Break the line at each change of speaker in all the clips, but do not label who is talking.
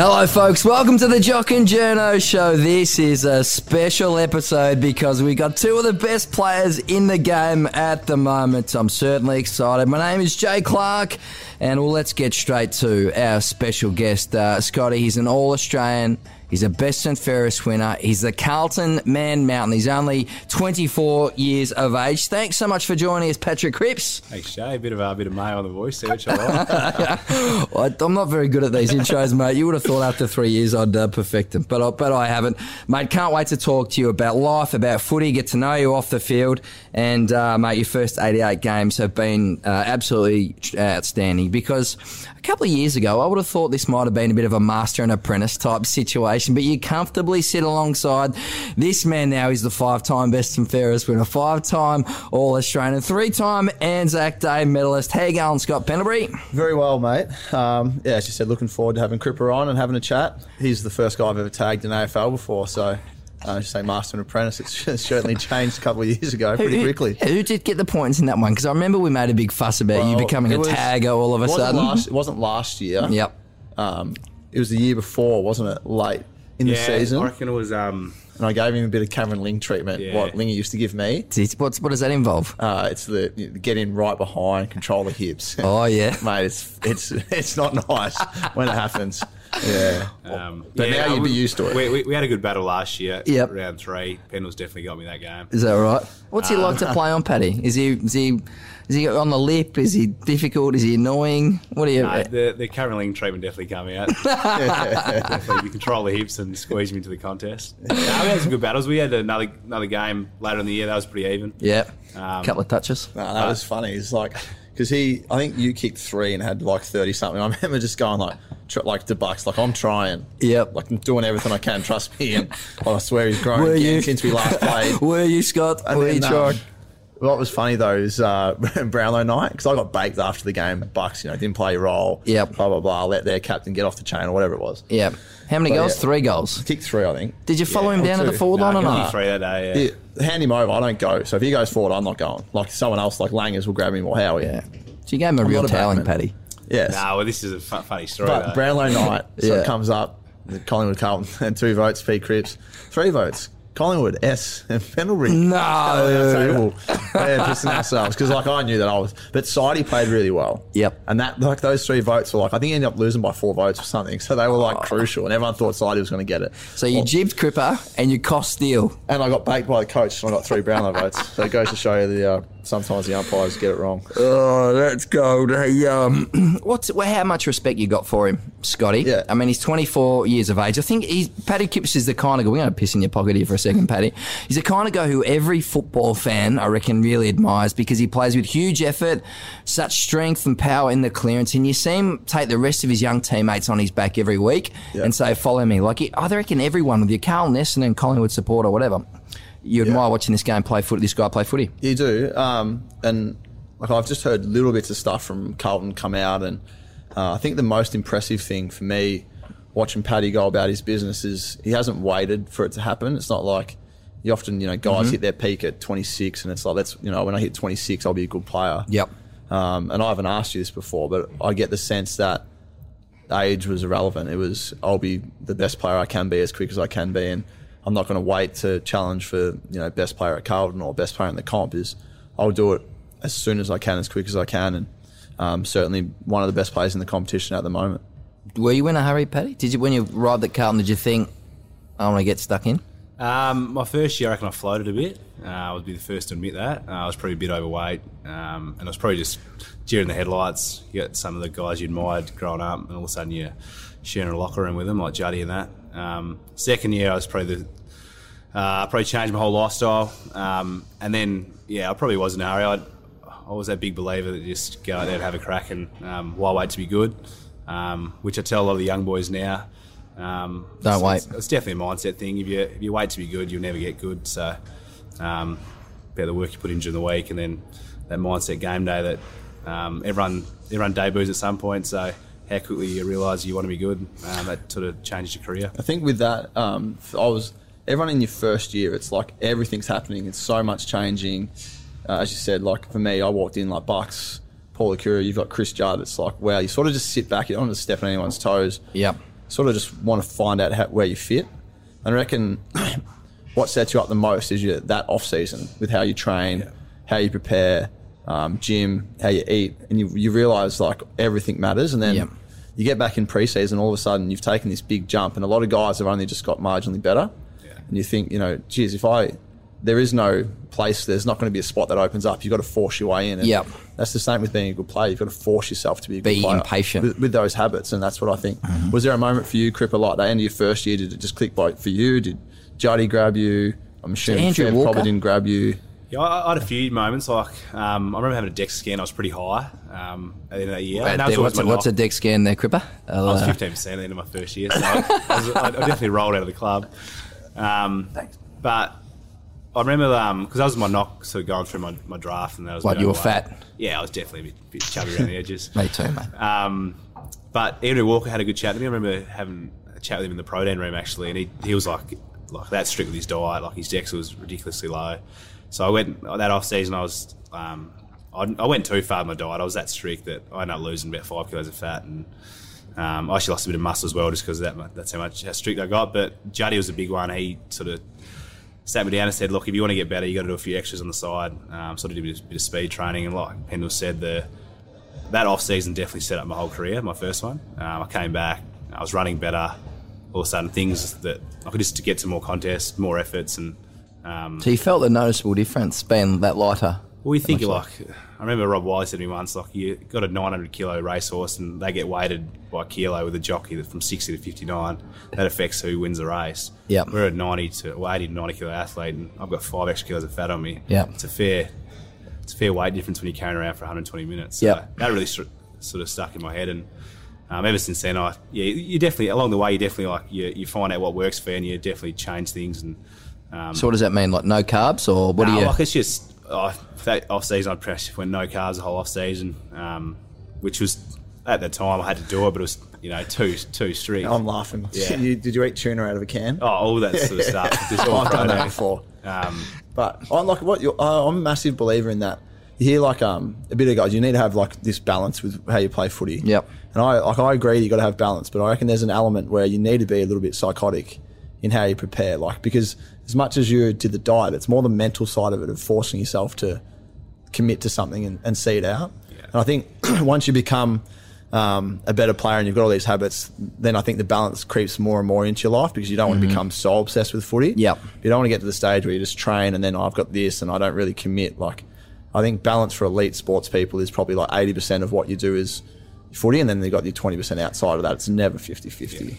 Hello, folks. Welcome to the Jock and Journo show. This is a special episode because we got two of the best players in the game at the moment. I'm certainly excited. My name is Jay Clark, and well, let's get straight to our special guest, uh, Scotty. He's an All Australian. He's a best and fairest winner. He's the Carlton Man Mountain. He's only 24 years of age. Thanks so much for joining us, Patrick Cripps.
Thanks, Jay. A bit of a bit of May on the voice there, which I like.
I- I'm not very good at these intros, mate. You would have thought after three years I'd uh, perfect them, but I, but I haven't, mate. Can't wait to talk to you about life, about footy, get to know you off the field, and uh, mate, your first 88 games have been uh, absolutely outstanding. Because couple of years ago, I would have thought this might have been a bit of a master and apprentice type situation, but you comfortably sit alongside this man. Now he's the five-time best and fairest winner, five-time All Australian, three-time Anzac Day medalist. How you going, Scott Pendlebury?
Very well, mate. Um, yeah, as you said, looking forward to having Cripper on and having a chat. He's the first guy I've ever tagged in AFL before, so uh, just say master and apprentice. It's certainly changed a couple of years ago, pretty
who,
quickly.
Who did get the points in that one? Because I remember we made a big fuss about you becoming a
was-
tagger all of a sudden.
Last, it wasn't last year.
Yep.
Um, it was the year before, wasn't it? Late in the season,
I reckon it was. Um,
and I gave him a bit of Cameron Ling treatment.
Yeah.
What Lingy used to give me.
What's, what does that involve?
Uh, it's the you know, get in right behind, control the hips.
Oh, yeah.
mate, it's it's it's not nice when it happens. Yeah.
um,
But
yeah,
now you'd be used to it.
We, we, we had a good battle last year.
Yep.
Round three, Pendles definitely got me that game.
Is that right? What's he like
Uh,
to play on, Paddy? Is he is he is he on the lip? Is he difficult? Is he annoying? What are you?
No, the the Caroline treatment definitely come out. definitely, you control the hips and squeeze me into the contest. No, we had some good battles. We had another another game later in the year that was pretty even.
yeah.
Um,
couple of touches.
No, that was funny. It's like because he, I think you kicked three and had like thirty something. I remember just going like, tr- like to Bucks, like I'm trying.
Yep.
Like I'm doing everything I can. Trust me. And I swear he's grown
Were
again
you?
since we last played.
Were you, Scott?
And
Were you
then, um,
trying?
What was funny though is uh, Brownlow night because I got baked after the game. Bucks, you know, didn't play your role.
Yep.
Blah blah blah. Let their captain get off the chain or whatever it was.
Yeah. How many
But,
goals?
yeah.
Three goals.
Kicked three, I think.
Did you follow him
or
down to the
two.
forward line or not?
three that day. Yeah.
Yeah, hand him over. I don't go. So if he goes forward, I'm not going. Like someone else, like Langers, will grab him or Howie.
Yeah. So you gave him a
I'm
real
not a
toweling,
backman.
Paddy.
Yes.
No, well, this is a fu- funny story.
But
though.
Brownlow night, so
Yeah.
it comes up. Collingwood Carlton and two votes. P. Cripps, three votes. Collingwood S and Pendlebury.
No.
yeah, just in ourselves because like I knew that I was, but Sidey played really well.
Yep.
And that like those three votes were like I think he ended up losing by four votes or something. So they were like crucial, and everyone thought Sidey was going to get it.
So you
Well,
jibbed Cripper and you cost Steele.
and I got baked by the coach, and I got three Brownlow votes. So it goes to show you the uh, sometimes the umpires get it wrong.
Oh, that's gold. Hey, um, what's well, how much respect you got for him, Scotty?
Yeah.
I mean, he's 24 years of age. I think he's Paddy Cripps is the kind of guy. We're going to piss in your pocket here for a second, Paddy. He's the kind of guy who every football fan, I reckon, really admires because he plays with huge effort, such strength and power in the clearance, and you see him take the rest of his young teammates on his back every week
Yeah.
and say, "Follow me." Like he- I reckon everyone, with your Carl Nesson and Collingwood support or whatever. You admire watching this game play foot. This guy play footy.
You do, um, and like I've just heard little bits of stuff from Carlton come out, and uh, I think the most impressive thing for me watching Paddy go about his business is he hasn't waited for it to happen. It's not like you often, you know, guys
Mm-hmm.
hit their peak at 26, and it's like let's, you know, when I hit 26, I'll be a good player.
Yep.
Um, and I haven't asked you this before, but I get the sense that age was irrelevant. It was I'll be the best player I can be as quick as I can be, and I'm not going to wait to challenge for you know best player at Carlton or best player in the comp. Is I'll do it as soon as I can, as quick as I can, and um, certainly one of the best players in the competition at the moment.
Were you in a hurry, Paddy? Did you when you arrived at Carlton? Did you think I want to get stuck in?
Um, my first year, I reckon I floated a bit. Uh, I would be the first to admit that. Uh, I was probably a bit overweight, um, and I was probably just during the headlights. You get some of the guys you admired growing up, and all of a sudden you're sharing a locker room with them, like Juddy and that. Um, second year, I was probably the uh, probably changed my whole lifestyle, um, and then yeah, I probably was in a hurry. I, I was that big believer that just go out there and have a crack, and um, why wait to be good? Um, which I tell a lot of the young boys now. Um,
Don't
it's-
wait.
It's, it's definitely a mindset thing. If you if you wait to be good, you'll never get good. So, um, about the work you put in during the week, and then that mindset game day that um, everyone everyone debuts at some point. So, how quickly you realise you want to be good, um, that sort of changes your career.
I think with that, um, I was everyone in your first year. It's like everything's happening. It's so much changing. Uh, as you said, like for me, I walked in like Bucks, Paul Licuria. You've got Chris Judd. It's like wow, you sort of just sit back. You don't want to step on anyone's toes.
Yeah.
sort of just want to find out how, where you fit. And I reckon what sets you up the most is your, that off season with how you train, how you prepare, um, gym, how you eat, and you, you realize like everything matters. And then you get back in preseason, all of a sudden you've taken this big jump, and a lot of guys have only just got marginally better. And you think, you know, geez, if I, there is no place, there's not going to be a spot that opens up. You've got to force your way in. And
Yep.
That's the same with being a good player. You've got to force yourself to be a good
Be
player.
impatient.
With, with those habits, and that's what I think. Was there a moment for you, Cripper, like that end of your first year? Did it just click by for you? Did Juddy grab you? I'm assuming
Andrew
Fev
Walker?
probably didn't grab you.
Yeah, I, I had a few moments. Like um, I remember having a DEXA scan. I was pretty high um, at the end of that year. And that was
there, what's,
my
what's a
deck
dick scan there, Cripper?
I was
Uh,
fifteen percent at the end of my first year, so I, was, I, I definitely rolled out of the club. Um, but I remember because that was my knock, sort of going through my, my draft, and that was like
you were
overweight.
fat?
Yeah, I was definitely a bit, bit chubby around the edges.
Me too, mate.
Um, but Andrew Walker had a good chat with me. I remember having a chat with him in the protein room actually, and he, he was like like that strict with his diet. Like his DEXA was ridiculously low. So I went that off season. I was um, I, I went too far with my diet. I was that strict that I ended up losing about five kilos of fat, and um, I actually lost a bit of muscle as well, just because that, that's how much how strict I got. But Juddy was a big one. He sort of sat me down and said, "Look, if you want to get better, you got to do a few extras on the side." Um, sort of did a bit, of speed training, and like Pendle said, the that off season definitely set up my whole career. My first one, um, I came back, I was running better. All of a sudden, things that I could just get to more contests, more efforts, and um,
So you felt the noticeable difference being that lighter.
Well, you think like I remember Rob Wiley said to me once, like you got a 900 kilo racehorse and they get weighted by kilo with a jockey that from 60 to 59. That affects who wins the race.
Yeah,
we're a 90 to well, 80 to 90 kilo athlete, and I've got five extra kilos of fat on me.
Yeah,
it's a fair, it's a fair weight difference when you're carrying around for 120 minutes. So
Yep.
that really sort sort of stuck in my head and. Um, ever since then, I yeah, you definitely along the way, you definitely like you, you find out what works for you, and you definitely change things. And um,
So what does that mean? Like no carbs or what do you?
like it's just oh, that off season. I'd press went no carbs the whole off season, um, which was at the time I had to do it, but it was you know too too strict.
I'm laughing.
Yeah.
You, did you eat tuna out of a can?
oh, all that sort of stuff. Just all
I've done that before.
Um,
But I like what you're, I'm a massive believer in that. You hear like um, a bit of guys, you need to have like this balance with how you play footy.
Yep.
And I like I agree you got to have balance, but I reckon there's an element where you need to be a little bit psychotic in how you prepare. Like because as much as you did the diet, it's more the mental side of it of forcing yourself to commit to something and, and see it out. And I think once you become um, a better player and you've got all these habits, then I think the balance creeps more and more into your life because you don't want to become so obsessed with footy.
Yep.
You don't want to get to the stage where you just train and then oh, I've got this and I don't really commit. Like, I think balance for elite sports people is probably like 80% of what you do is footy and then you've got your 20% outside of that. It's never 50 50.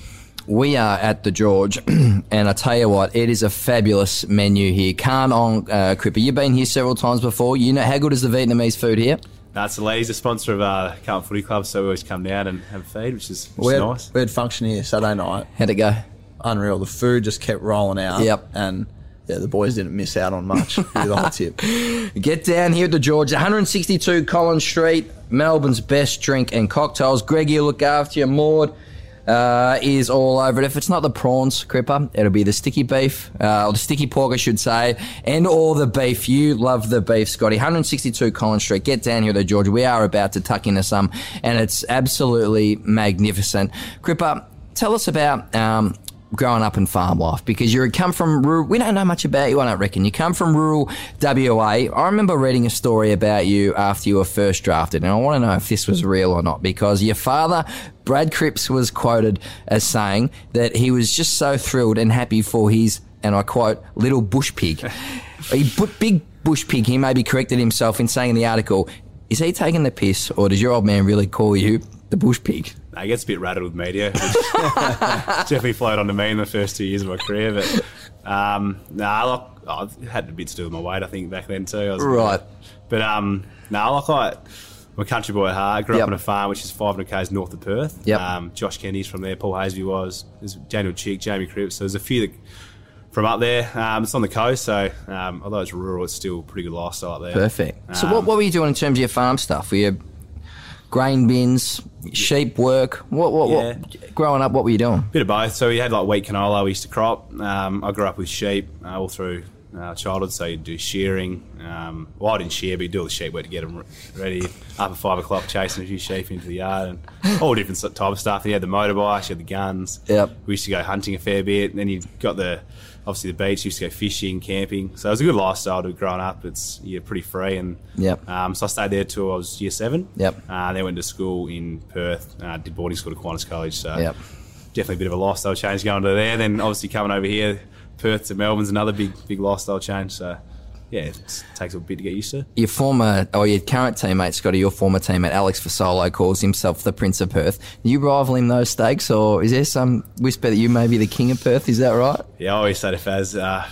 We are at the George, and I tell you what, it is a fabulous menu here. Can on uh, Cripper, you've been here several times before. You know how good is the Vietnamese food here?
that's the ladies, a sponsor of uh, Carlton Footy Club, so we always come down and have a feed, which is, which
We
is
had,
nice.
we had function here Saturday night.
How'd it go?
Unreal. The food just kept rolling out.
Yep.
And yeah, the boys didn't miss out on much. Give you the whole tip.
Get down here at the George, 162 Collins Street, Melbourne's best drink and cocktails. Greg, you look after you. Maud uh, is all over it. If it's not the prawns, Cripper, it'll be the sticky beef, uh, or the sticky pork, I should say, and all the beef. You love the beef, Scotty. 162 Collins Street. Get down here the George. We are about to tuck into some, and it's absolutely magnificent. Cripper, tell us about. Um, growing up in farm life because you come from rural. We don't know much about you, I don't reckon. You come from rural WA. I remember reading a story about you after you were first drafted, and I want to know if this was real or not because your father, Brad Cripps, was quoted as saying that he was just so thrilled and happy for his, and I quote, little bush pig. he put big bush pig. He maybe corrected himself in saying in the article, is he taking the piss or does your old man really call you the bush pig?
It gets a bit rattled with media. Which definitely flowed onto me in the first two years of my career. But um, nah, like, oh, it had a bit to do with my weight, I think, back then too. I was
Right.
But um, no, like I, I'm a country boy at heart. Grew
Yep.
up on a farm which is 500 k's north of Perth.
Yep.
Um, Josh Kennedy's from there. Paul Hasleby was. There's Daniel Chick, Jamie Cripps. So there's a few that, from up there. Um, it's on the coast, so um, although it's rural, it's still a pretty good lifestyle up there.
Perfect. So,
Um,
what, what were you doing in terms of your farm stuff? Were you grain bins, sheep work? What, what, what, growing up, what were you doing?
Bit of both. So we had like wheat canola we used to crop. Um, I grew up with sheep uh, all through uh, childhood, so you'd do shearing. Um, well, I didn't shear, but you do all the sheep work to get them ready. Up at five o'clock, chasing a few sheep into the yard and all different type of stuff. You had the motorbikes, you had the guns.
Yep.
We used to go hunting a fair bit. And then you got the obviously the beach. Used to go fishing, camping. So it was a good lifestyle to growing up. It's you're pretty free and
Yep.
Um, so I stayed there till I was year seven.
Yep.
Uh, then went to school in Perth. Uh, did boarding school at Qantas College. So
Yep.
definitely a bit of a lifestyle change going to there. Then obviously coming over here, Perth to Melbourne's another big big lifestyle change. So yeah, it takes a bit to get used to.
Your former, or your current teammate, Scotty, your former teammate, Alex Fasolo, calls himself the Prince of Perth. You rival him those stakes, or is there some whisper that you may be the King of Perth? Is that right?
Yeah, I always say to Faz, uh,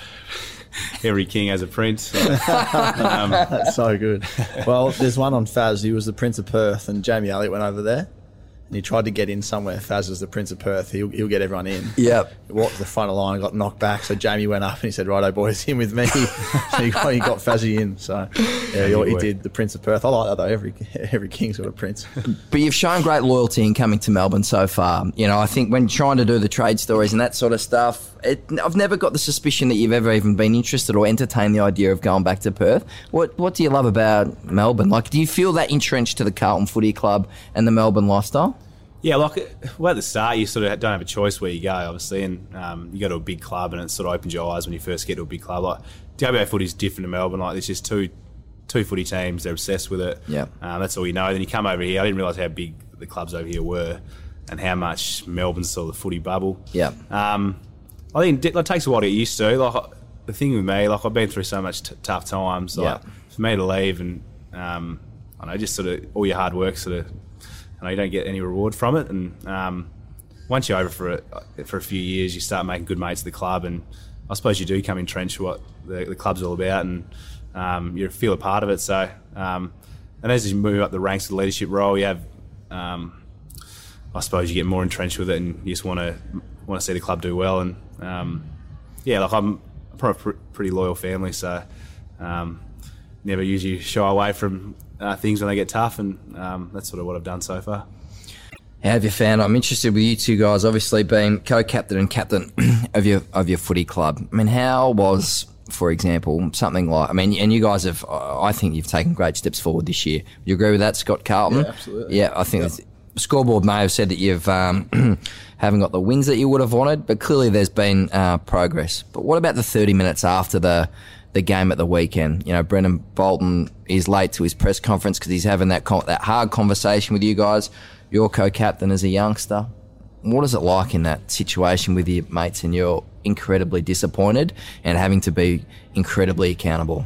every king has a prince.
That's so good. Well, there's one on Faz. He was the Prince of Perth, and Jamie Elliott went over there. And he tried to get in somewhere. Faz was the Prince of Perth. He'll, he'll get everyone in.
Yep.
He walked to the front of the line and got knocked back. So Jamie went up and he said, Righto, boys, in with me. so he got, he got Fazzy in. So yeah, he, he did the Prince of Perth. I like that though. Every every king's got a prince.
But you've shown great loyalty in coming to Melbourne so far. You know, I think when trying to do the trade stories and that sort of stuff, it, I've never got the suspicion that you've ever even been interested or entertained the idea of going back to Perth. What What do you love about Melbourne? Like, do you feel that entrenched to the Carlton Footy Club and the Melbourne lifestyle?
Yeah, like well, at the start, you sort of don't have a choice where you go, obviously, and um, you go to a big club, and it sort of opens your eyes when you first get to a big club. Like WA footy is different to Melbourne. Like there's just two two footy teams. They're obsessed with it.
Yeah.
um, that's all you know. Then you come over here. I didn't realise how big the clubs over here were, and how much Melbourne's sort of the footy bubble.
Yeah.
Um, I think it, it takes a while to get used to. Like the thing with me, like I've been through so much t- tough times. Like
Yeah.
for me to leave and um, I don't know, just sort of all your hard work sort of, I you don't get any reward from it. And um, once you're over for a, for a few years, you start making good mates at the club, and I suppose you do come entrenched what the, the club's all about, and um, you feel a part of it. So, um, and as you move up the ranks of the leadership role, you have. Um, I suppose you get more entrenched with it, and you just want to want to see the club do well. And um, yeah, like I'm from a pr- pretty loyal family, so um, never usually shy away from uh, things when they get tough, and um, that's sort of what I've done so far.
How have you found? I'm interested with you two guys, obviously being co-captain and captain of your of your footy club. I mean, how was, for example, something like? I mean, and you guys have. I think you've taken great steps forward this year. Do you agree with that, Scott Carlton?
Yeah, absolutely.
Yeah, I think it's- scoreboard may have said that you've um, haven't got the wins that you would have wanted, but clearly there's been uh, progress. But what about the 30 minutes after the the game at the weekend? You know, Brendon Bolton is late to his press conference because he's having that con- that hard conversation with you guys. Your co-captain as a youngster. What is it like in that situation with your mates and you're incredibly disappointed and having to be incredibly accountable?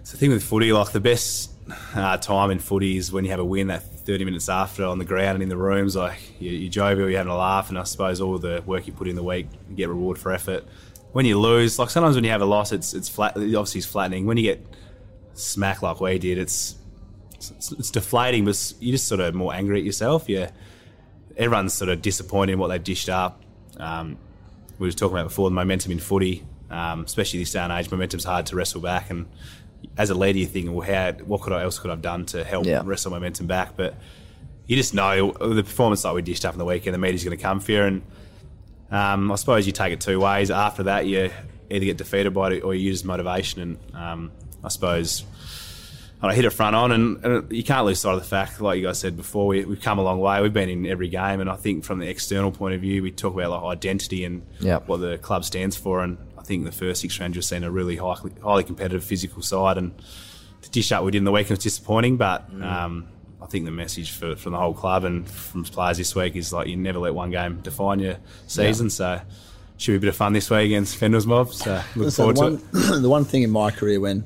It's the thing with footy, like the best uh, time in footy is when you have a win that 30 minutes after on the ground and in the rooms. Like you, you're jovial, you're having a laugh, and I suppose all the work you put in the week, you get reward for effort. When you lose, like sometimes when you have a loss, it's it's flat. Obviously, it's flattening. When you get smack like we did, it's it's, it's deflating, but you just sort of more angry at yourself. Yeah, everyone's sort of disappointed in what they've dished up. Um, we were talking about before the momentum in footy, um, especially this day and age. Momentum's hard to wrestle back, and as a leader, you think, well, how what could I else could I have done to help
Yeah.
wrestle momentum back? But you just know the performance like we dished up in the weekend, the media's going to come for you, and um, I suppose you take it two ways. After that, you either get defeated by it or you use motivation, and um, I suppose. I hit it front on, and, and you can't lose sight of the fact, like you guys said before, we, we've come a long way. We've been in every game, and I think from the external point of view, we talk about like identity and
Yep.
what the club stands for. And I think the first six rounds you've seen a really highly, highly competitive physical side, and the dish up we did in the weekend was disappointing. But um, I think the message for, from the whole club and from players this week is like you never let one game define your season. So should be a bit of fun this week against Pendle's Mob. So look
So
forward
the,
to
one,
it.
the one thing in my career when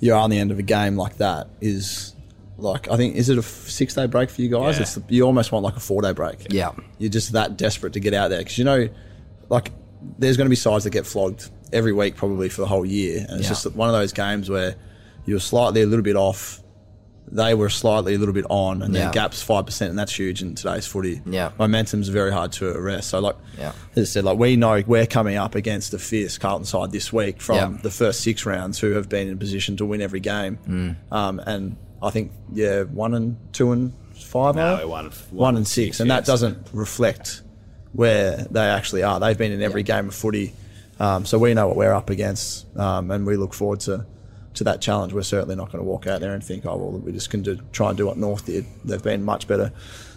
you're on the end of a game like that is like I think is it a six day break for you guys?
Yeah.
It's the, you almost want like a four day break.
Yeah.
you're just that desperate to get out there because you know, like there's going to be sides that get flogged every week probably for the whole year, and it's
Yeah.
just one of those games where you're slightly a little bit off. They were slightly a little bit on, and
Yeah.
their gap's five percent, and that's huge in today's footy.
Yeah.
momentum's very hard to arrest. So, like,
Yeah.
as I said, like we know we're coming up against a fierce Carlton side this week from
Yeah.
the first six rounds, who have been in position to win every game.
Mm.
Um, and I think yeah, one and two and five,
No,
are they?
one-
one and six, and that doesn't reflect where they actually are. They've been in every game of footy. Um, so we know what we're up against, um, and we look forward to to that challenge. We're certainly not going to walk out there and think, oh well, we just can do, try and do what North did. They've been much better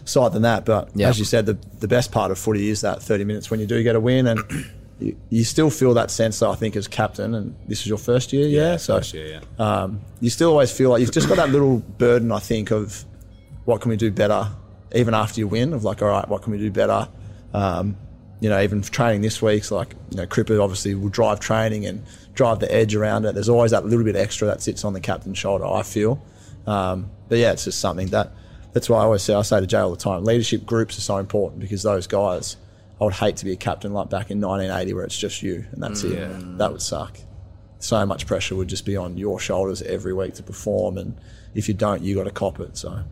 side than that. But
Yeah.
as you said, the the best part of footy is that 30 minutes when you do get a win and. You, you still feel that sense, though, I think, as captain, and this is your first year, yeah. so
First year, yeah.
um, you still always feel like you've just got that little burden, I think, of what can we do better, even after you win. Of like, all right, what can we do better? Um, you know, even training this week's like, you know, Cripper obviously will drive training and drive the edge around it. There's always that little bit extra that sits on the captain's shoulder. I feel, um, but yeah, it's just something that. That's why I always say I say to Jay all the time. Leadership groups are so important because those guys. I would hate to be a captain like back in 1980 where it's just you and that's it.
Yeah.
That would suck so much pressure would just be on your shoulders every week to perform, and if you don't, you got to cop it. So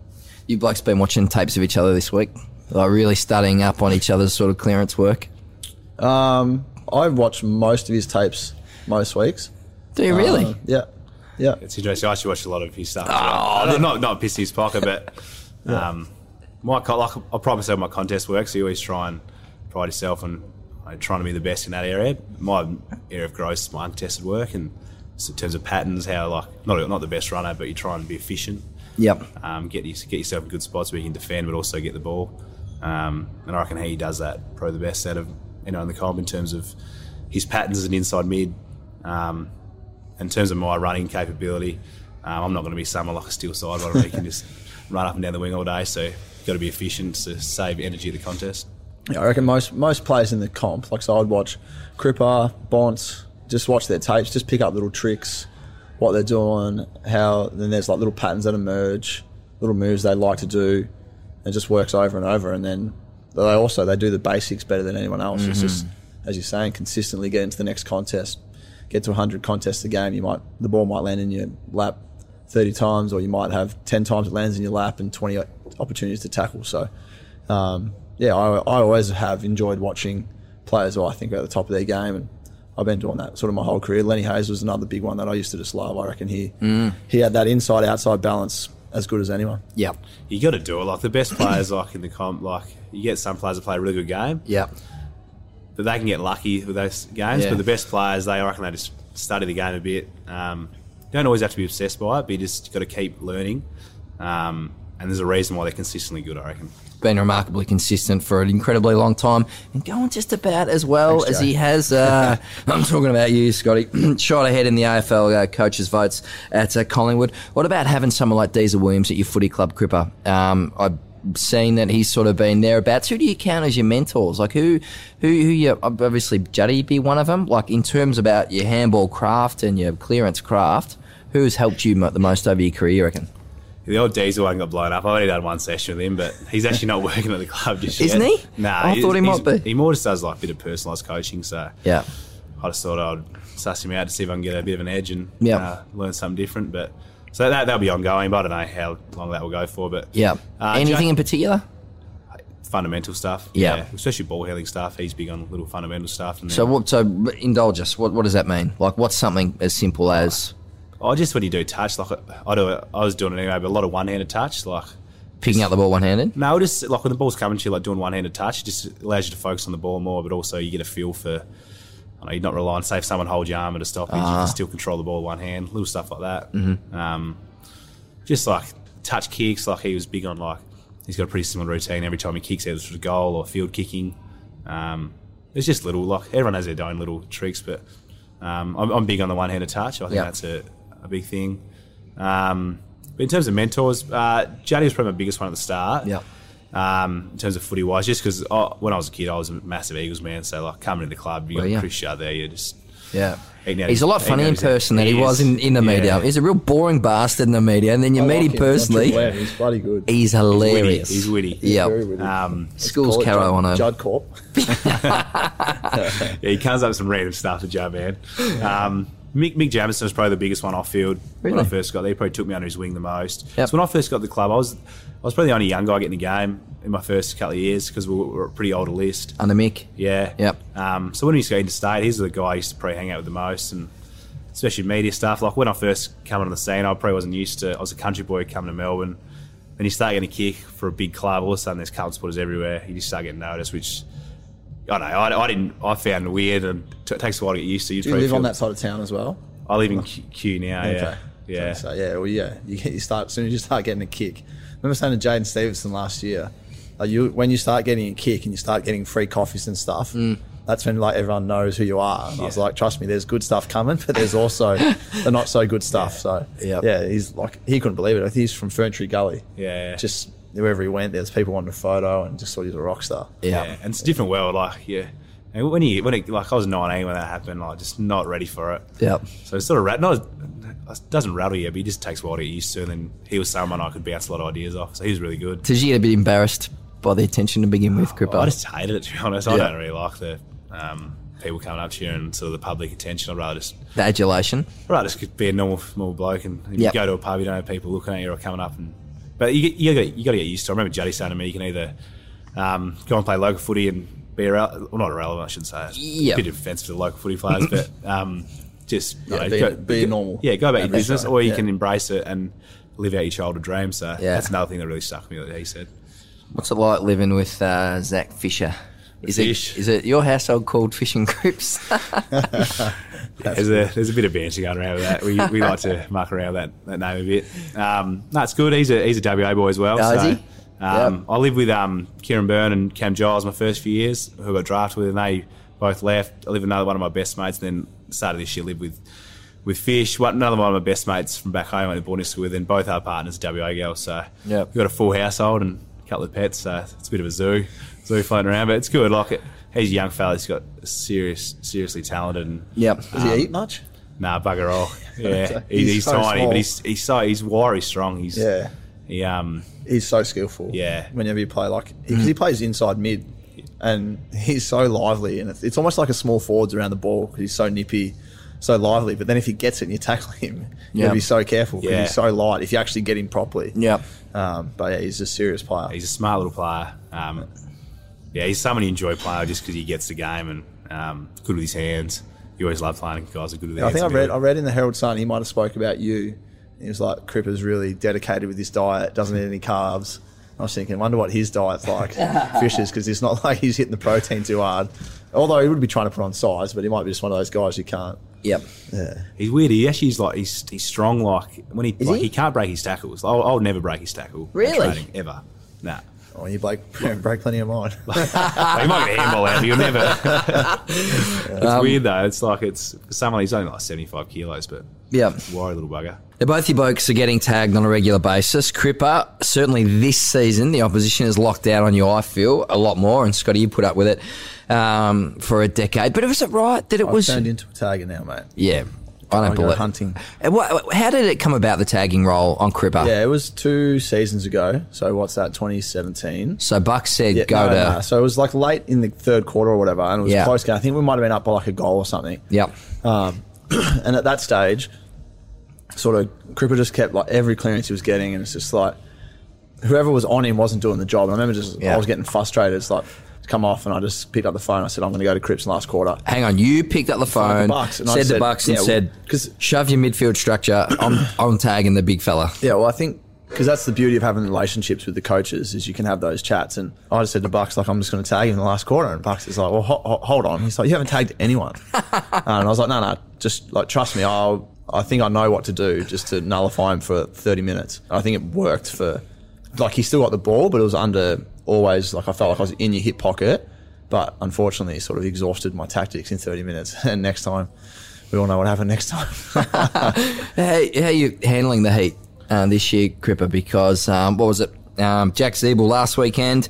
You blokes been watching tapes of each other this week, like really studying up on each other's sort of clearance work.
um, I've watched most of his tapes most weeks.
Do you really?
Uh, yeah, yeah.
It's interesting. I actually watch a lot of his stuff. as well. not, not not piss his pocket, but um, my co- like I promise myself my contest work. So you always try and pride yourself on like, trying to be the best in that area. My area of growth is my uncontested work, and so in terms of patterns, how like not not the best runner, but you try and be efficient.
Yep.
Um, get you, get yourself in good spots where you can defend, but also get the ball. Um, and I reckon he does that probably the best out of you know in the comp in terms of his patterns as an inside mid. Um, in terms of my running capability, um, I'm not going to be someone like a Steele Sidebottom who can just run up and down the wing all day. So you've got to be efficient to save energy of the contest.
Yeah, I reckon most most players in the comp, like so, I'd watch Cripper, Bonts, just watch their tapes, just pick up little tricks, what they're doing, how. Then there's like little patterns that emerge, little moves they like to do, it just works over and over. And then they also they do the basics better than anyone else. It's just as you're saying, consistently get into the next contest, get to 100 contests a game. You might the ball might land in your lap 30 times, or you might have 10 times it lands in your lap and 20 opportunities to tackle. So um, yeah, I, I always have enjoyed watching players who I think are at the top of their game, and I've been doing that sort of my whole career. Lenny Hayes was another big one that I used to just love. I reckon he he had that inside outside balance as good as anyone.
Yep.
You got to do it. Like the best players, like in the comp, like you get some players that play a really good game,
Yep.
but they can get lucky with those games.
Yeah.
But the best players, they I reckon they just study the game a bit. Um, don't always have to be obsessed by it, but you just got to keep learning. Um, and there's a reason why they're consistently good, I reckon.
Been remarkably consistent for an incredibly long time and going just about as well
Thanks,
as
Jay.
he has. Uh, I'm talking about you, Scotty. Shot ahead in the AFL uh, coaches' votes at uh, Collingwood. What about having someone like Diesel Williams at your footy club, Cripper? Um, I've seen that he's sort of been thereabouts. Who do you count as your mentors? Like who, who, who you obviously Juddy be one of them. Like in terms about your handball craft and your clearance craft, who's helped you the most over your career? You reckon?
The old Diesel one got blown up. I've only done one session with him, but he's actually not working at the club just
Isn't
yet.
he?
Nah,
I thought he might be.
He more just does like a bit of personalised coaching. So
Yeah.
I just thought I'd suss him out to see if I can get a bit of an edge and
Yeah.
uh, learn something different. But so that that'll be ongoing. But I don't know how long that will go for. But
Yeah.
Uh,
Anything in particular?
fundamental stuff.
Yeah.
especially ball handling stuff. He's big on little fundamental stuff. And
So what? So indulge us. What? What does that mean? Like, what's something as simple as
oh, just when you do touch, like I do, it, I was doing it anyway, but a lot of one-handed touch, like.
picking up the ball one handed?
No, just like when the ball's coming to you, like doing one-handed touch, it just allows you to focus on the ball more, but also you get a feel for. I know, you're not relying. Say if someone holds your arm at a stoppage, you
Ah.
can still control the ball with one hand. Little stuff like that.
Mm-hmm.
Um, just like touch kicks, like he was big on. Like he's got a pretty similar routine every time he kicks either for a goal or field kicking. Um, it's just little like everyone has their own little tricks, but um, I'm, I'm big on the one-handed touch. I think
Yeah.
that's a, a big thing. Um, but in terms of mentors, uh, Juddy was probably my biggest one at the start.
Yeah.
Um, in terms of footy wise, just because when I was a kid, I was a massive Eagles man. So like coming to the club, you got
Well, yeah.
Chris Judd there. You just
Yeah.
Out
He's
his-
a lot funnier in person than he,
he
was in, in the media.
Yeah.
He's a real boring bastard in the media, and then you
I
meet
like
him
him.
personally.
Not He's bloody good.
He's
He's witty.
hilarious.
He's witty.
Yeah.
Very witty.
Um,
Schools
Call
Caro on a
Judd Corp.
yeah, he comes up with some random stuff, for Joe man. Um, Mick, Mick Jamison was probably the biggest one off field when I first got there. He probably took me under his wing the most.
Yep.
So when I first got the club, I was I was probably the only young guy getting the game in my first couple of years because we were, we were a pretty older list.
under Mick.
Yeah.
Yep.
Um, so when he used to go he's the guy I used to probably hang out with the most, and especially media stuff. Like when I first came on the scene, I probably wasn't used to. I was a country boy coming to Melbourne. Then you start getting a kick for a big club. All of a sudden, there's Carlton supporters everywhere. You just start getting noticed, which I know. I, I didn't. I found it weird, and t- it takes a while to get used to. You'd
Do you live on that side of town as well?
I live in oh. Q, Q now. Yeah, yeah.
So yeah, well, yeah, you get you start as soon as you start getting a kick. I remember saying to Jaidyn Stephenson last year, like you when you start getting a kick and you start getting free coffees and stuff. Mm. That's when like everyone knows who you are. And I was like, trust me, there's good stuff coming, but there's also the not so good stuff. So
Yep.
yeah, he's like he couldn't believe it. I think he's from Ferntree Gully.
Yeah.
just wherever he went, there was people wanting a photo and just thought he was a rock star.
Yeah.
Yeah, and it's a different world. Like, yeah, and when you when it, like I was 19 when that happened, like just not ready for it.
Yep.
So it's sort of rat- not it doesn't rattle you, but he just takes a while to get used to. And then he was someone I could bounce a lot of ideas off, so he was really good.
Did you get a bit embarrassed by the attention to begin with, Cripper?
I just hated it to be honest. I don't really like the um, people coming up to you and sort of the public attention. I'd rather just
the adulation.
I'd rather just be a normal normal bloke and if
Yep.
you go to a pub, you don't have people looking at you or coming up and. But you you got you got to get used to. it. I remember Juddy saying to me, you can either um, go and play local footy and be irrelevant, well, not irrelevant, I shouldn't say. It's
Yep.
a bit for the local footy players, but um, just
Yeah,
know,
be-
go,
be normal.
Yeah, go about your business, or you
yeah.
can embrace it and live out your childhood dreams. So
Yeah.
that's another thing that really stuck with me that he said.
What's it like living with uh, Zac Fisher? Is
Fish.
it is it your household called fishing groups? Crips?
There's a there's a bit of banter going around with that. We, we like to muck around that, that name a bit. Um, no, it's good. He's a he's a WA boy as well.
Oh, is
so,
he?
Um,
Yep.
I lived with um, Kieran Byrne and Cam Giles my first few years, who I got drafted with, and they both left. I lived with another one of my best mates, and then started this year lived with with Fish. One, another one of my best mates from back home, I went to boarding school with, and both our partners are WA girls. So
Yep.
we've got a full household and a couple of pets. So it's a bit of a zoo zoo floating around, but it's good. Like it, he's a young fella. He's got serious, seriously talented and
yep.
Does he eat much?
Nah, bugger all. Yeah,
He's
he's, he's,
so
tiny,
small.
but he's he's so he's wiry strong. He's
Yeah.
He um
He's so skillful.
Yeah.
Whenever you play, like, because he plays inside mid, and he's so lively, and it's, it's almost like a small forwards around the ball because he's so nippy, so lively. But then if he gets it and you tackle him, you
Yeah.
gotta be so careful because
Yeah.
he's so light. If you actually get him properly,
yeah.
Um, but yeah, he's a serious player.
he's a smart little player. Um, yeah, he's someone you enjoy playing just because he gets the game and um, good with his hands. You always love playing with guys are good with their
I
hands.
think I read I read in the Herald Sun he might have spoke about you. He was like Cripper's really dedicated with his diet, doesn't eat any carbs. I was thinking, wonder what his diet's like, Fisher's, because it's not like he's hitting the protein too hard. Although he would be trying to put on size, but he might be just one of those guys who can't.
Yep.
Yeah.
He's weird. He actually is like he's he's strong. Like when he like,
he?
he? can't break his tackles. I'll, I'll never break his tackle.
Really?
training, ever. Nah.
Oh, you break, break plenty of mine.
Like, he might get a handball out, but you'll never. it's
Um,
weird though. It's like it's for someone he's only like seventy five kilos, but
yeah,
wiry little bugger.
Now, both your blokes are getting tagged on a regular basis. Cripper, certainly this season, the opposition has locked out on you, I feel, a lot more. And Scotty, you put up with it um, for a decade. But was it right that it
I've
was.
turned into a target now, mate.
yeah. I don't believe
hunting.
And what, how did it come about, the tagging role on Cripper?
Yeah, it was two seasons ago. So what's that? 2017.
So Buck said
Yeah,
go
no,
to.
no. So it was like late in the third quarter or whatever, and it was
Yeah.
close game. I think we might have been up by like a goal or something.
Yep.
Um, and at that stage, sort of Cripper just kept like every clearance he was getting, and it's just like whoever was on him wasn't doing the job. And I remember just
Yeah.
I was getting frustrated. It's like come off, and I just picked up the phone. I said I'm going to go to Cripps in the last quarter.
Hang on, you picked up the phone,
Bucks, and I
said
the
Bucks and
yeah,
said,
'cause-
shove your midfield structure. I'm, I'm tagging the big fella.
Yeah, well, I think because that's the beauty of having relationships with the coaches is you can have those chats. And I just said to Bucks like I'm just going to tag him in the last quarter, and Bucks is like, well, ho- ho- hold on. He's like, you haven't tagged anyone, uh, and I was like, no, no, just like trust me. I'll, I think I know what to do just to nullify him for 30 minutes. And I think it worked for like he still got the ball, but it was under always like I felt like I was in your hip pocket. But unfortunately, it sort of exhausted my tactics in 30 minutes. And next time, we all know what happened next time.
How, how are you handling the heat uh, this year, Cripper? Because, um, what was it? Um, Jack Ziebell last weekend.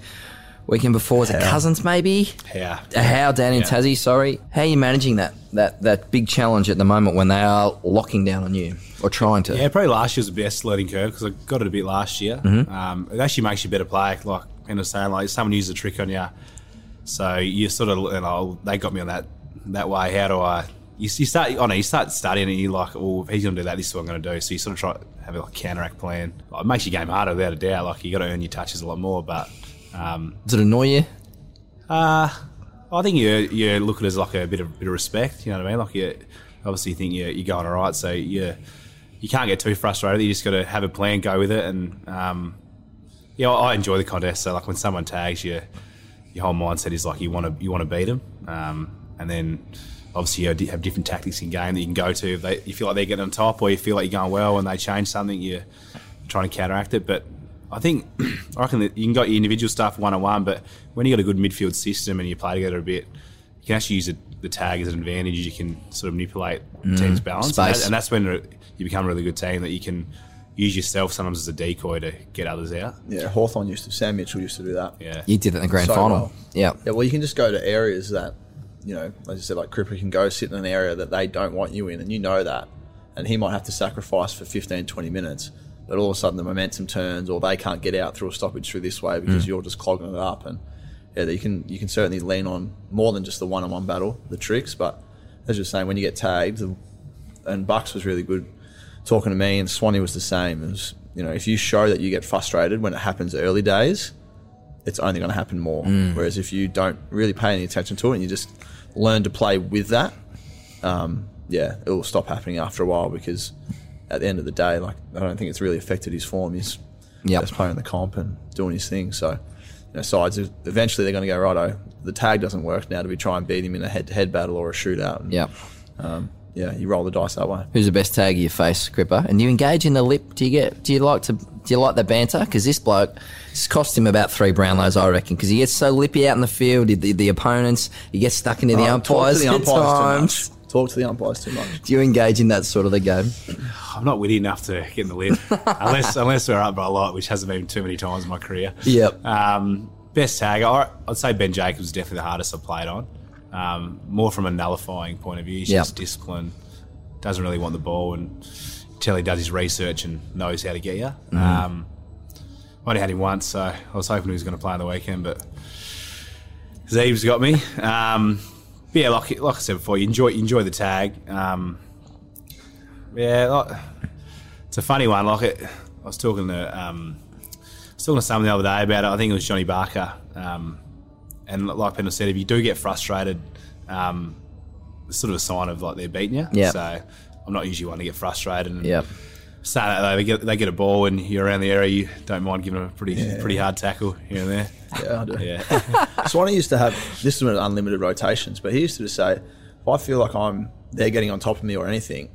Weekend before, was it Cousins maybe?
Yeah.
Uh, How down in
Yeah.
Tassie, sorry. How are you managing that, that, that big challenge at the moment when they are locking down on you or trying to?
Yeah, probably last year was the best learning curve because I got it a bit last year.
Mm-hmm.
Um, it actually makes you a better player. Like I was saying, like someone uses a trick on you, so you sort of you know they got me on that that way. How do I? You, you start, oh no, you start studying and you're like, oh, if he's going to do that, this is what I'm going to do. So you sort of try to have a like, counteract plan. Like, it makes your game harder without a doubt. Like you got to earn your touches a lot more. But um,
Does it annoy you?
uh, I think you you look at it as like a bit of bit of respect. You know what I mean? Like you obviously think you you're going all right, so you you can't get too frustrated. You just got to have a plan, go with it, and um, yeah, I I enjoy the contest. So like when someone tags you, your whole mindset is like you want to you want to beat them, um, and then obviously you have different tactics in game that you can go to. If they, you feel like they're getting on top, or you feel like you're going well, and they change something, you're trying to counteract it. But I think I reckon that you can got your individual stuff one on one, but when you got a good midfield system and you play together a bit, you can actually use it, the tag as an advantage. You can sort of manipulate team's balance, and, that- and that's when you become a really good team that you can use yourself sometimes as a decoy to get others out.
Yeah, Hawthorn used to. Sam Mitchell used to do that.
Yeah,
You did it in the grand
So
final.
well.
Yeah.
Yeah, well, you can just go to areas that, you know, as I said, like Cripper can go sit in an area that they don't want you in, and you know that. And he might have to sacrifice for 15, 20 minutes, but all of a sudden the momentum turns, or they can't get out through a stoppage through this way because mm. you're just clogging it up. And yeah, you can you can certainly lean on more than just the one on one battle, the tricks. But as you're saying, when you get tagged, and Bucks was really good talking to me, and Swanee was the same. It was, you know, if you show that you get frustrated when it happens early days, it's only going to happen more. Whereas if you don't really pay any attention to it and you just learn to play with that, um, yeah, it will stop happening after a while because at the end of the day, like I don't think it's really affected his form. He's
Yep.
just playing the comp and doing his thing. So, you know, sides eventually they're going to go righto. The tag doesn't work now. Do we try and beat him in a head-to-head battle or a shootout?
Yeah.
Yeah, you roll the dice that way.
Who's the best tag you face, Cripper? And you engage in the lip? Do you get? Do you like to? Do you like the banter? Because this bloke, it's cost him about three Brownlows, I reckon. Because he gets so lippy out in the field, the, the opponents, he gets stuck into the
Oh,
umpires,
talk to the umpires
times.
too much. Talk to the umpires too much.
Do you engage in that sort of the game?
I'm not witty enough to get in the lid, unless unless we're up by a lot, which hasn't been too many times in my career.
Yep.
Um, best tag, I- I'd say Ben Jacobs is definitely the hardest I've played on. Um, more from a nullifying point of view. He's
Yep.
just disciplined, doesn't really want the ball, and till he does his research and knows how to get you. Um, I only had him once, so I was hoping he was going to play on the weekend, but Zeeb's got me. Um, but yeah, like, like I said before, you enjoy you enjoy the tag. Um, yeah, like, it's a funny one. Like it, I was talking to um, I was talking to someone the other day about it. I think it was Johnny Barker. Um, and like Pendle said, if you do get frustrated, um, it's sort of a sign of like they're beating you.
Yep.
So I'm not usually one to get frustrated. And
Yep.
saying though, they get they get a ball and you're around the area, you don't mind giving them a pretty pretty hard tackle here and there.
Yeah, I do.
Yeah.
Swanee used to have this is when unlimited rotations, but he used to just say, if I feel like I'm they're getting on top of me or anything,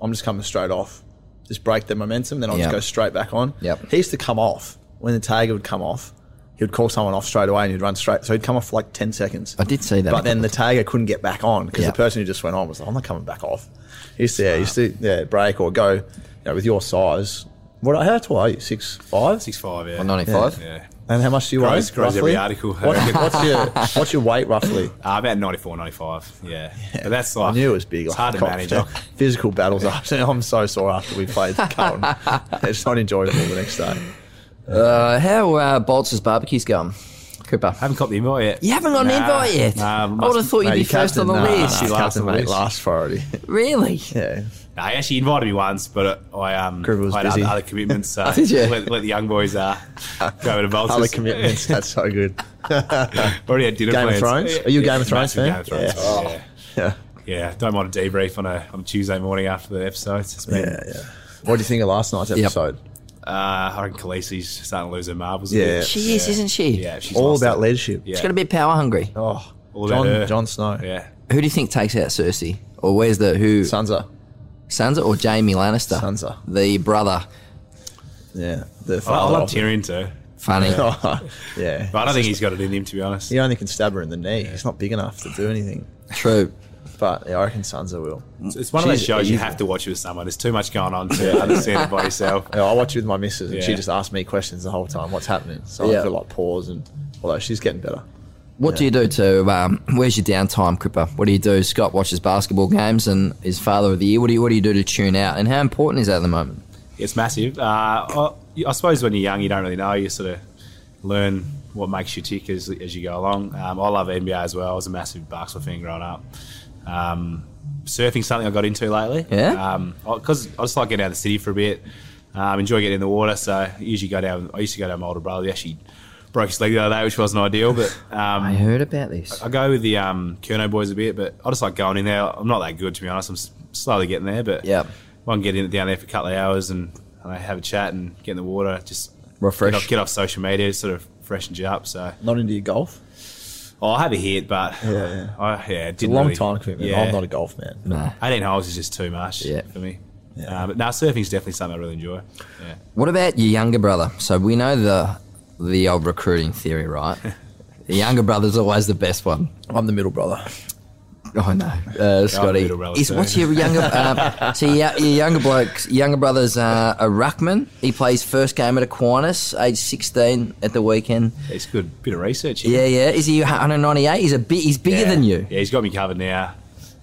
I'm just coming straight off. Just break the momentum, then I'll
Yep.
just go straight back on.
Yep.
He used to come off when the tagger would come off. He would call someone off straight away and he'd run straight. So he'd come off for like ten seconds.
I did see that.
But then the tagger couldn't get back on because
Yep.
the person who just went on was like, I'm not coming back off. He used to, yeah, he used to yeah, break or go, you know, with your size. What how tall are you? Six five?
Six five, yeah.
195?
Yeah.
And how much do you
Grows-
weigh?
grows every
roughly?
article.
What- what's your what's your weight roughly?
Uh, about 94, 95. Yeah. But that's like.
I knew it was big.
It's
like,
hard to
God,
manage.
yeah. Physical battles after. I'm so sore after we played Carlton. it's not enjoyable the next day.
Uh, how uh, Bolts' barbecues going, Cripper?
haven't caught the invite yet.
You haven't got an invite yet.
Nah,
I would have thought you'd
Mate,
be
you
first on the
nah,
list.
nah,
last
captain, mate, last priority.
Really?
Yeah.
Nah, he actually invited me once, but I um
Griffith was
had
busy.
other, other commitments. So
Did you?
Let, let the young boys uh, go to Bolts.
Other commitments. That's so good.
Already had dinner
Game of
plans.
Thrones? Are you a Game of Thrones fan?
Game of Thrones
Yeah.
fan,
Yeah.
yeah. Yeah, don't mind a debrief on a on Tuesday morning after the episode. It's just been,
Yeah. Yeah. What do you think of last night's episode?
Uh, I reckon Khaleesi's starting to lose her marbles.
Yeah.
a bit.
She is, isn't she?
yeah. She's
All
lost
about
it.
leadership.
Yeah,
She's got to be power hungry.
Oh,
All about
Jon,
her.
Jon Snow.
yeah.
Who do you think takes out Cersei? Or where's the who?
Sansa.
Sansa or Jaime Lannister?
Sansa.
The brother.
Yeah. The
I, I
father.
love
of-
Tyrion too,
Funny.
yeah.
but I don't think he's got it in him to be honest.
He only can stab her in the knee. He's not big enough to do anything.
True.
But yeah, I reckon Sansa will.
It's- It's one of those
She's
shows you have to watch with someone. There's too much going on to understand it by yourself.
Yeah, I watch it with my missus, and she just asks me questions the whole time. What's happening? So I
Yeah.
have to like pause, and although she's getting better.
What do you do to? Um, where's your downtime, Cripper? What do you do? Scott watches basketball games and is father of the year. What do you What do you do to tune out? And how important is that at the moment?
It's massive. Uh, I, I suppose when you're young, you don't really know. You sort of learn what makes you tick as, as you go along. Um, I love NBA as well. I was a massive basketball fan growing up. Um, surfing's something I got into lately.
Yeah?
Because I just like getting out of the city for a bit. Um, enjoy getting in the water. So I usually go down. I used to go down with my older brother. He actually broke his leg the other day, which wasn't ideal. But um,
I heard about this.
I go with the um, Kerno boys a bit, but I just like going in there. I'm not that good to be honest. I'm s- slowly getting there, but
yeah,
I can get in down there for a couple of hours and, and I have a chat and get in the water. Just
Refresh.
Get off, get off social media, it sort of freshens you up. So
Not into your golf.
Oh, I have a hit, but
Yeah, yeah.
I, yeah,
It's a long
really,
time commitment.
Yeah,
I'm not a golf man.
No.
18 holes is just too much
Yeah.
for me.
Yeah.
Uh, but now surfing is definitely something I really enjoy. Yeah.
What about your younger brother? So we know the the old recruiting theory, right? the younger brother's always the best one.
I'm the middle brother.
Oh no, uh, Scotty.
middle brother
Is,
too.
what's your younger? Uh, so your, your younger bloke, younger brother's uh, a ruckman. He plays first game at Aquinas, age sixteen at the weekend.
It's good bit of research. here.
Yeah, yeah. Is he 198? He's a bit. He's bigger
Yeah.
than you.
Yeah, he's got me covered now.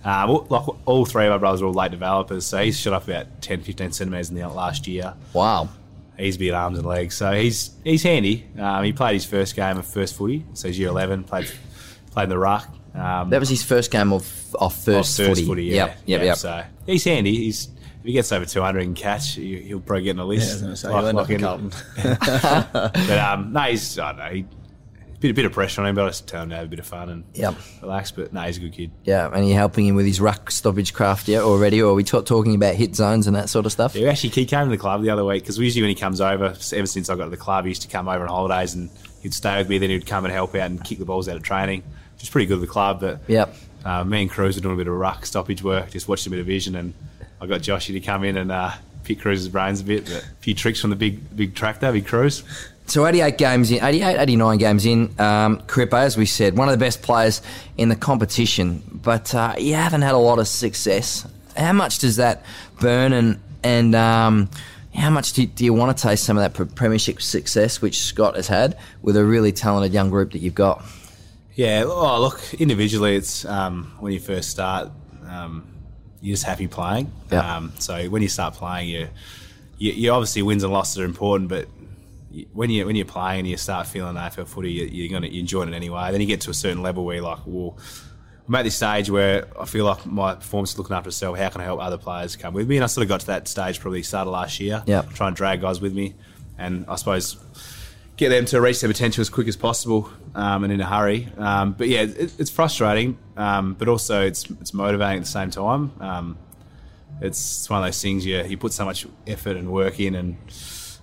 Um, all- like all three of my brothers are all late developers, so he's shot up about 10, 15 centimetres in the last year.
Wow.
He's big arms and legs, so he's he's handy. Um, he played his first game of first footy, so he's year eleven. Played played in the ruck. Um,
That was his first game of of first,
of
footy.
yeah.
Yep, yep,
yeah,
yep.
So he's handy. He's if he gets over two hundred and catch, he, he'll probably get in the list.
was going say,
Like- like
in
in-
Carlton.
But um, no, he's I don't know. He, bit, bit of pressure on him, but I just tell him to have a bit of fun and
Yep.
relax. But no, he's a good kid.
Yeah, and you're helping him with his ruck stoppage craft yet already, or are we ta- talking about hit zones and that sort of stuff?
Yeah, actually, he came to the club the other week because usually when he comes over, ever since I got to the club, he used to come over on holidays and he'd stay with me. Then he'd come and help out and kick the balls out of training, which is pretty good with the club. But
Yep.
uh, me and Cruz were doing a bit of ruck stoppage work, just watching a bit of vision, and I got Joshy to come in and uh, pick Cruz's brains a bit. But a few tricks from the big big tractor, big Cruz.
So 88 games in, 88, 89 games in, um, Crippo, as we said, one of the best players in the competition, but uh, you haven't had a lot of success. How much does that burn and, and um, how much do, do you want to taste some of that premiership success which Scott has had with a really talented young group that you've got?
Yeah, oh, look, individually, it's um, when you first start, um, you're just happy playing.
Yeah.
Um, so when you start playing, you, you, you obviously wins and losses are important, but you- when you when you're playing and you start feeling AFL footy, you, you're gonna you enjoy it anyway. Then you get to a certain level where you're like, well, I'm at this stage where I feel like my performance is looking after itself. How can I help other players come with me? And I sort of got to that stage probably start of last year.
Yeah.
Try and drag guys with me, and I suppose get them to reach their potential as quick as possible um, and in a hurry. Um, but yeah, it, it's frustrating, um, but also it's it's motivating at the same time. Um, it's, it's one of those things you you put so much effort and work in, and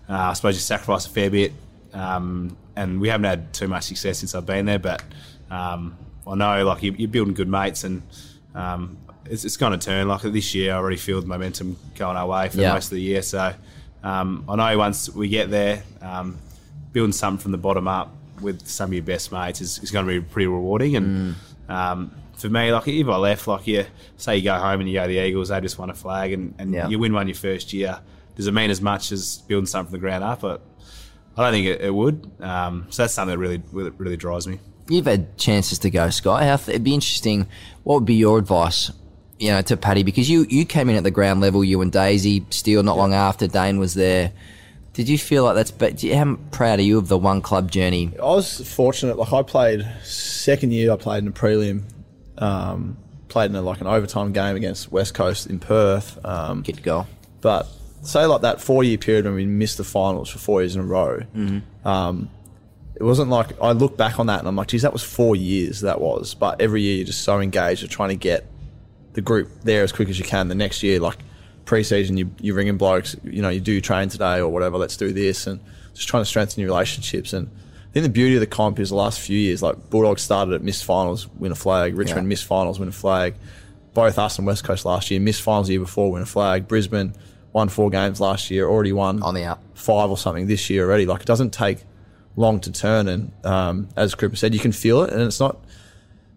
uh, I suppose you sacrifice a fair bit. Um, and we haven't had too much success since I've been there, but um, I know like you, you're building good mates, and um, it's, it's going to turn. Like this year, I already feel the momentum going our way for
Yeah.
most of the year. So um, I know once we get there, um, building something from the bottom up with some of your best mates is, is going to be pretty rewarding. And um, for me, like if I left, like you say you go home and you go to the Eagles, they just won a flag, and, and
Yeah.
you win one your first year. Does it mean as much as building something from the ground up? But I don't think it, it would. Um, so that's something that really, really, drives me.
You've had chances to go, Sky. It'd be interesting. What would be your advice, you know, to Paddy? Because you you came in at the ground level. You and Daisy Steele not long after Dane was there. Did you feel like that's? But you- how proud are you of the one club journey?
I was fortunate. Like I played second year. I played in a prelim. Um, played in a, like an overtime game against West Coast in Perth. Um,
Get to go.
but say like that four year period when we missed the finals for four years in a row. Um, it wasn't like I look back on that and I'm like, geez, that was four years. That was. But every year you're just so engaged of trying to get the group there as quick as you can. The next year, like pre-season, you you ringing blokes, you know, you do train today or whatever. Let's do this and just trying to strengthen your relationships. And I think the beauty of the comp is the last few years, like Bulldogs started at missed finals, win a flag. Richmond
Yeah.
missed finals, win a flag. Both us and West Coast last year missed finals the year before, win a flag. Brisbane won four games last year, already won
On the up.
five or something this year already. Like it doesn't take long to turn, and um, as Crippa said, you can feel it, and it's not.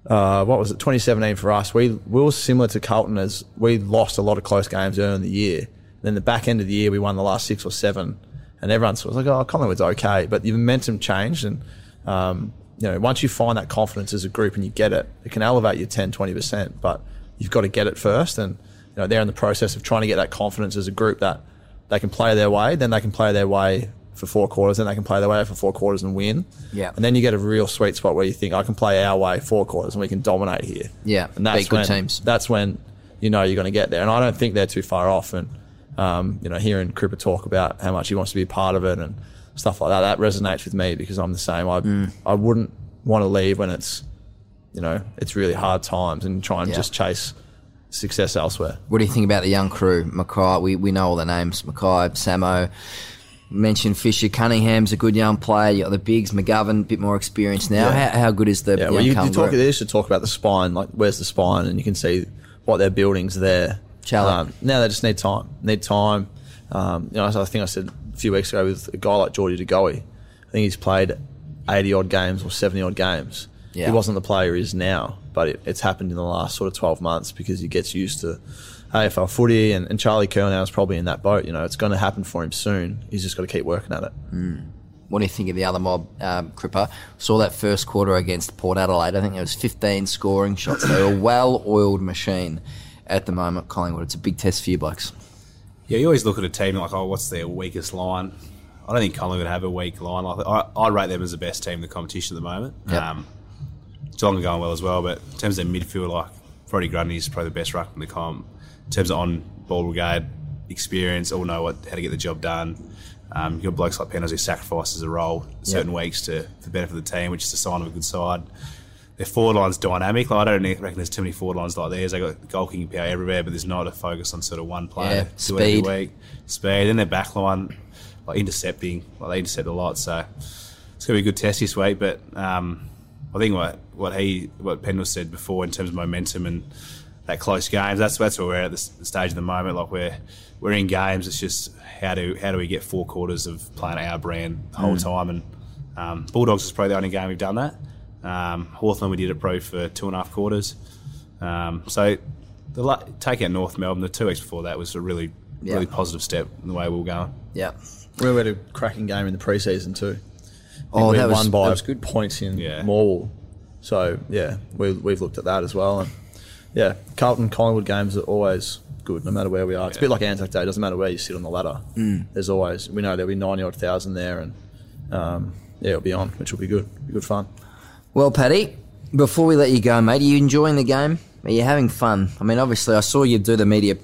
Uh, what was it? 2017 for us. We we were similar to Carlton as we lost a lot of close games early in the year. Then the back end of the year, we won the last six or seven, and everyone was like, "Oh, Collingwood's okay," but the momentum changed, and um, you know, once you find that confidence as a group and you get it, it can elevate you 10, 20 percent. But you've got to get it first, and you know, they're in the process of trying to get that confidence as a group that they can play their way, then they can play their way for four quarters, then they can play their way for four quarters and win.
Yeah.
And then you get a real sweet spot where you think I can play our way four quarters and we can dominate here.
Yeah,
And that's
beat good
when,
teams.
That's when you know you're going to get there. And I don't think they're too far off. And um, you know, hearing Crippa talk about how much he wants to be a part of it and stuff like that, that resonates with me because I'm the same. I
Mm.
I wouldn't want to leave when it's you know it's really hard times and try and
Yeah.
just chase success elsewhere.
What do you think about the young crew? McKay, we, we know all the names. McKay, Samo, Mentioned Fisher, Cuningham's a good young player. You got the bigs, McGovern, a bit more experience now.
Yeah.
How, how good is the
Yeah, well, you, you talk. They should talk about the spine. Like, where's the spine? And you can see what their buildings there.
Charlie.
now they just need time. Need time. Um, you know, I think I said a few weeks ago with a guy like Geordie De Goey. I think he's played eighty odd games or seventy odd games.
Yeah.
He wasn't the player he is now, but it, it's happened in the last sort of twelve months because he gets used to AFL footy, and, and Charlie Curnow is probably in that boat. You know, it's going to happen for him soon. He's just got to keep working at it.
What do you think of the other mob, um, Crippa? Saw that first quarter against Port Adelaide. I think there was 15 scoring shots. They're a well-oiled machine at the moment, Collingwood. It's a big test for you blokes.
Yeah, you always look at a team like, oh, what's their weakest line? I don't think Collingwood have a weak line. Like, I, I rate them as the best team in the competition at the moment.
Yep.
Um, Geelong are going well as well, but in terms of their midfield, like Brodie Grundy's probably the best ruck in the comp. In terms of on ball brigade experience, all know what how to get the job done. Um, you've got blokes like Penos who sacrifices a role certain weeks to for the benefit of the team, which is a sign of a good side. Their forward line's dynamic. Like, I don't reckon there's too many forward lines like theirs. They got goal kicking power everywhere, but there's not a focus on sort of one player.
Yeah, speed.
every week. Speed. Then their back line, like intercepting, like they intercept a lot. So it's going to be a good test this week. But um, I think what what he what Pendle said before in terms of momentum and that close games, that's that's where we're at this the stage at the moment. Like we're we're in games. It's just how do how do we get four quarters of playing our brand the whole time? And um, Bulldogs is probably the only game we've done that. Um, Hawthorn we did it probably for two and a half quarters. Um, so the la- take out North Melbourne, the two weeks before that was a really
Yeah.
really positive step in the way we were going.
Yeah.
We had a cracking game in the preseason too.
Oh,
we
that was,
by
that was good.
points in
Yeah.
Morwell. So yeah, we, we've looked at that as well. And yeah, Carlton Collingwood games are always good, no matter where we are. It's a bit like Anzac Day. It doesn't matter where you sit on the ladder.
Mm.
There's always we know there'll be ninety odd thousand there, and um, yeah, it'll be on, which will be good. Be good fun.
Well, Paddy, before we let you go, mate, are you enjoying the game? Are you having fun? I mean, obviously, I saw you do the media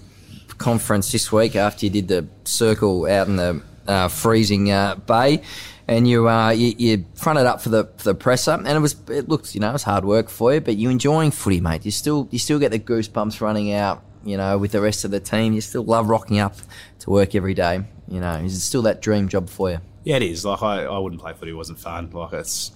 conference this week after you did the circle out in the uh, freezing uh, bay, and you, uh, you you fronted up for the for the presser, and it was it looked you know it was hard work for you, but you enjoying footy, mate. You still you still get the goosebumps running out, you know, with the rest of the team. You still love rocking up to work every day. You know, is it still that dream job for you?
Yeah, it is. Like I, I wouldn't play footy. It wasn't fun. Like it's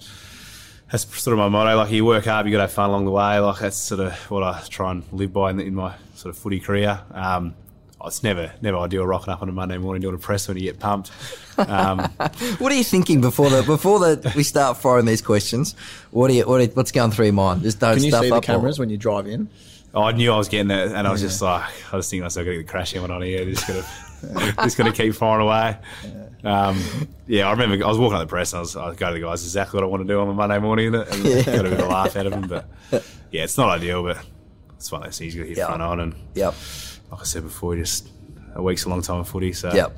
that's sort of my motto. Like you work hard, you got to have fun along the way. Like that's sort of what I try and live by in, in my sort of footy career. Um, it's never never ideal rocking up on a Monday morning doing a press when you get pumped. Um,
What are you thinking before the before the we start firing these questions? What are you what are, what's going through your mind? Just don't
Can you
stuff
see the
up or-
cameras when you drive in?
I knew I was getting it, and I was just like, I was thinking myself, got to get the crash helmet on here. Just gonna, just gonna keep firing away. Um, yeah, I remember I was walking out the press, and I was, I was going to the guys, exactly what I want to do on a Monday morning, and got a bit of a laugh out of them. But yeah, it's not ideal, but it's one of those things you got to hit
Yeah.
front on, and
Yep.
Like I said before, just a week's a long time of footy, so
Yep.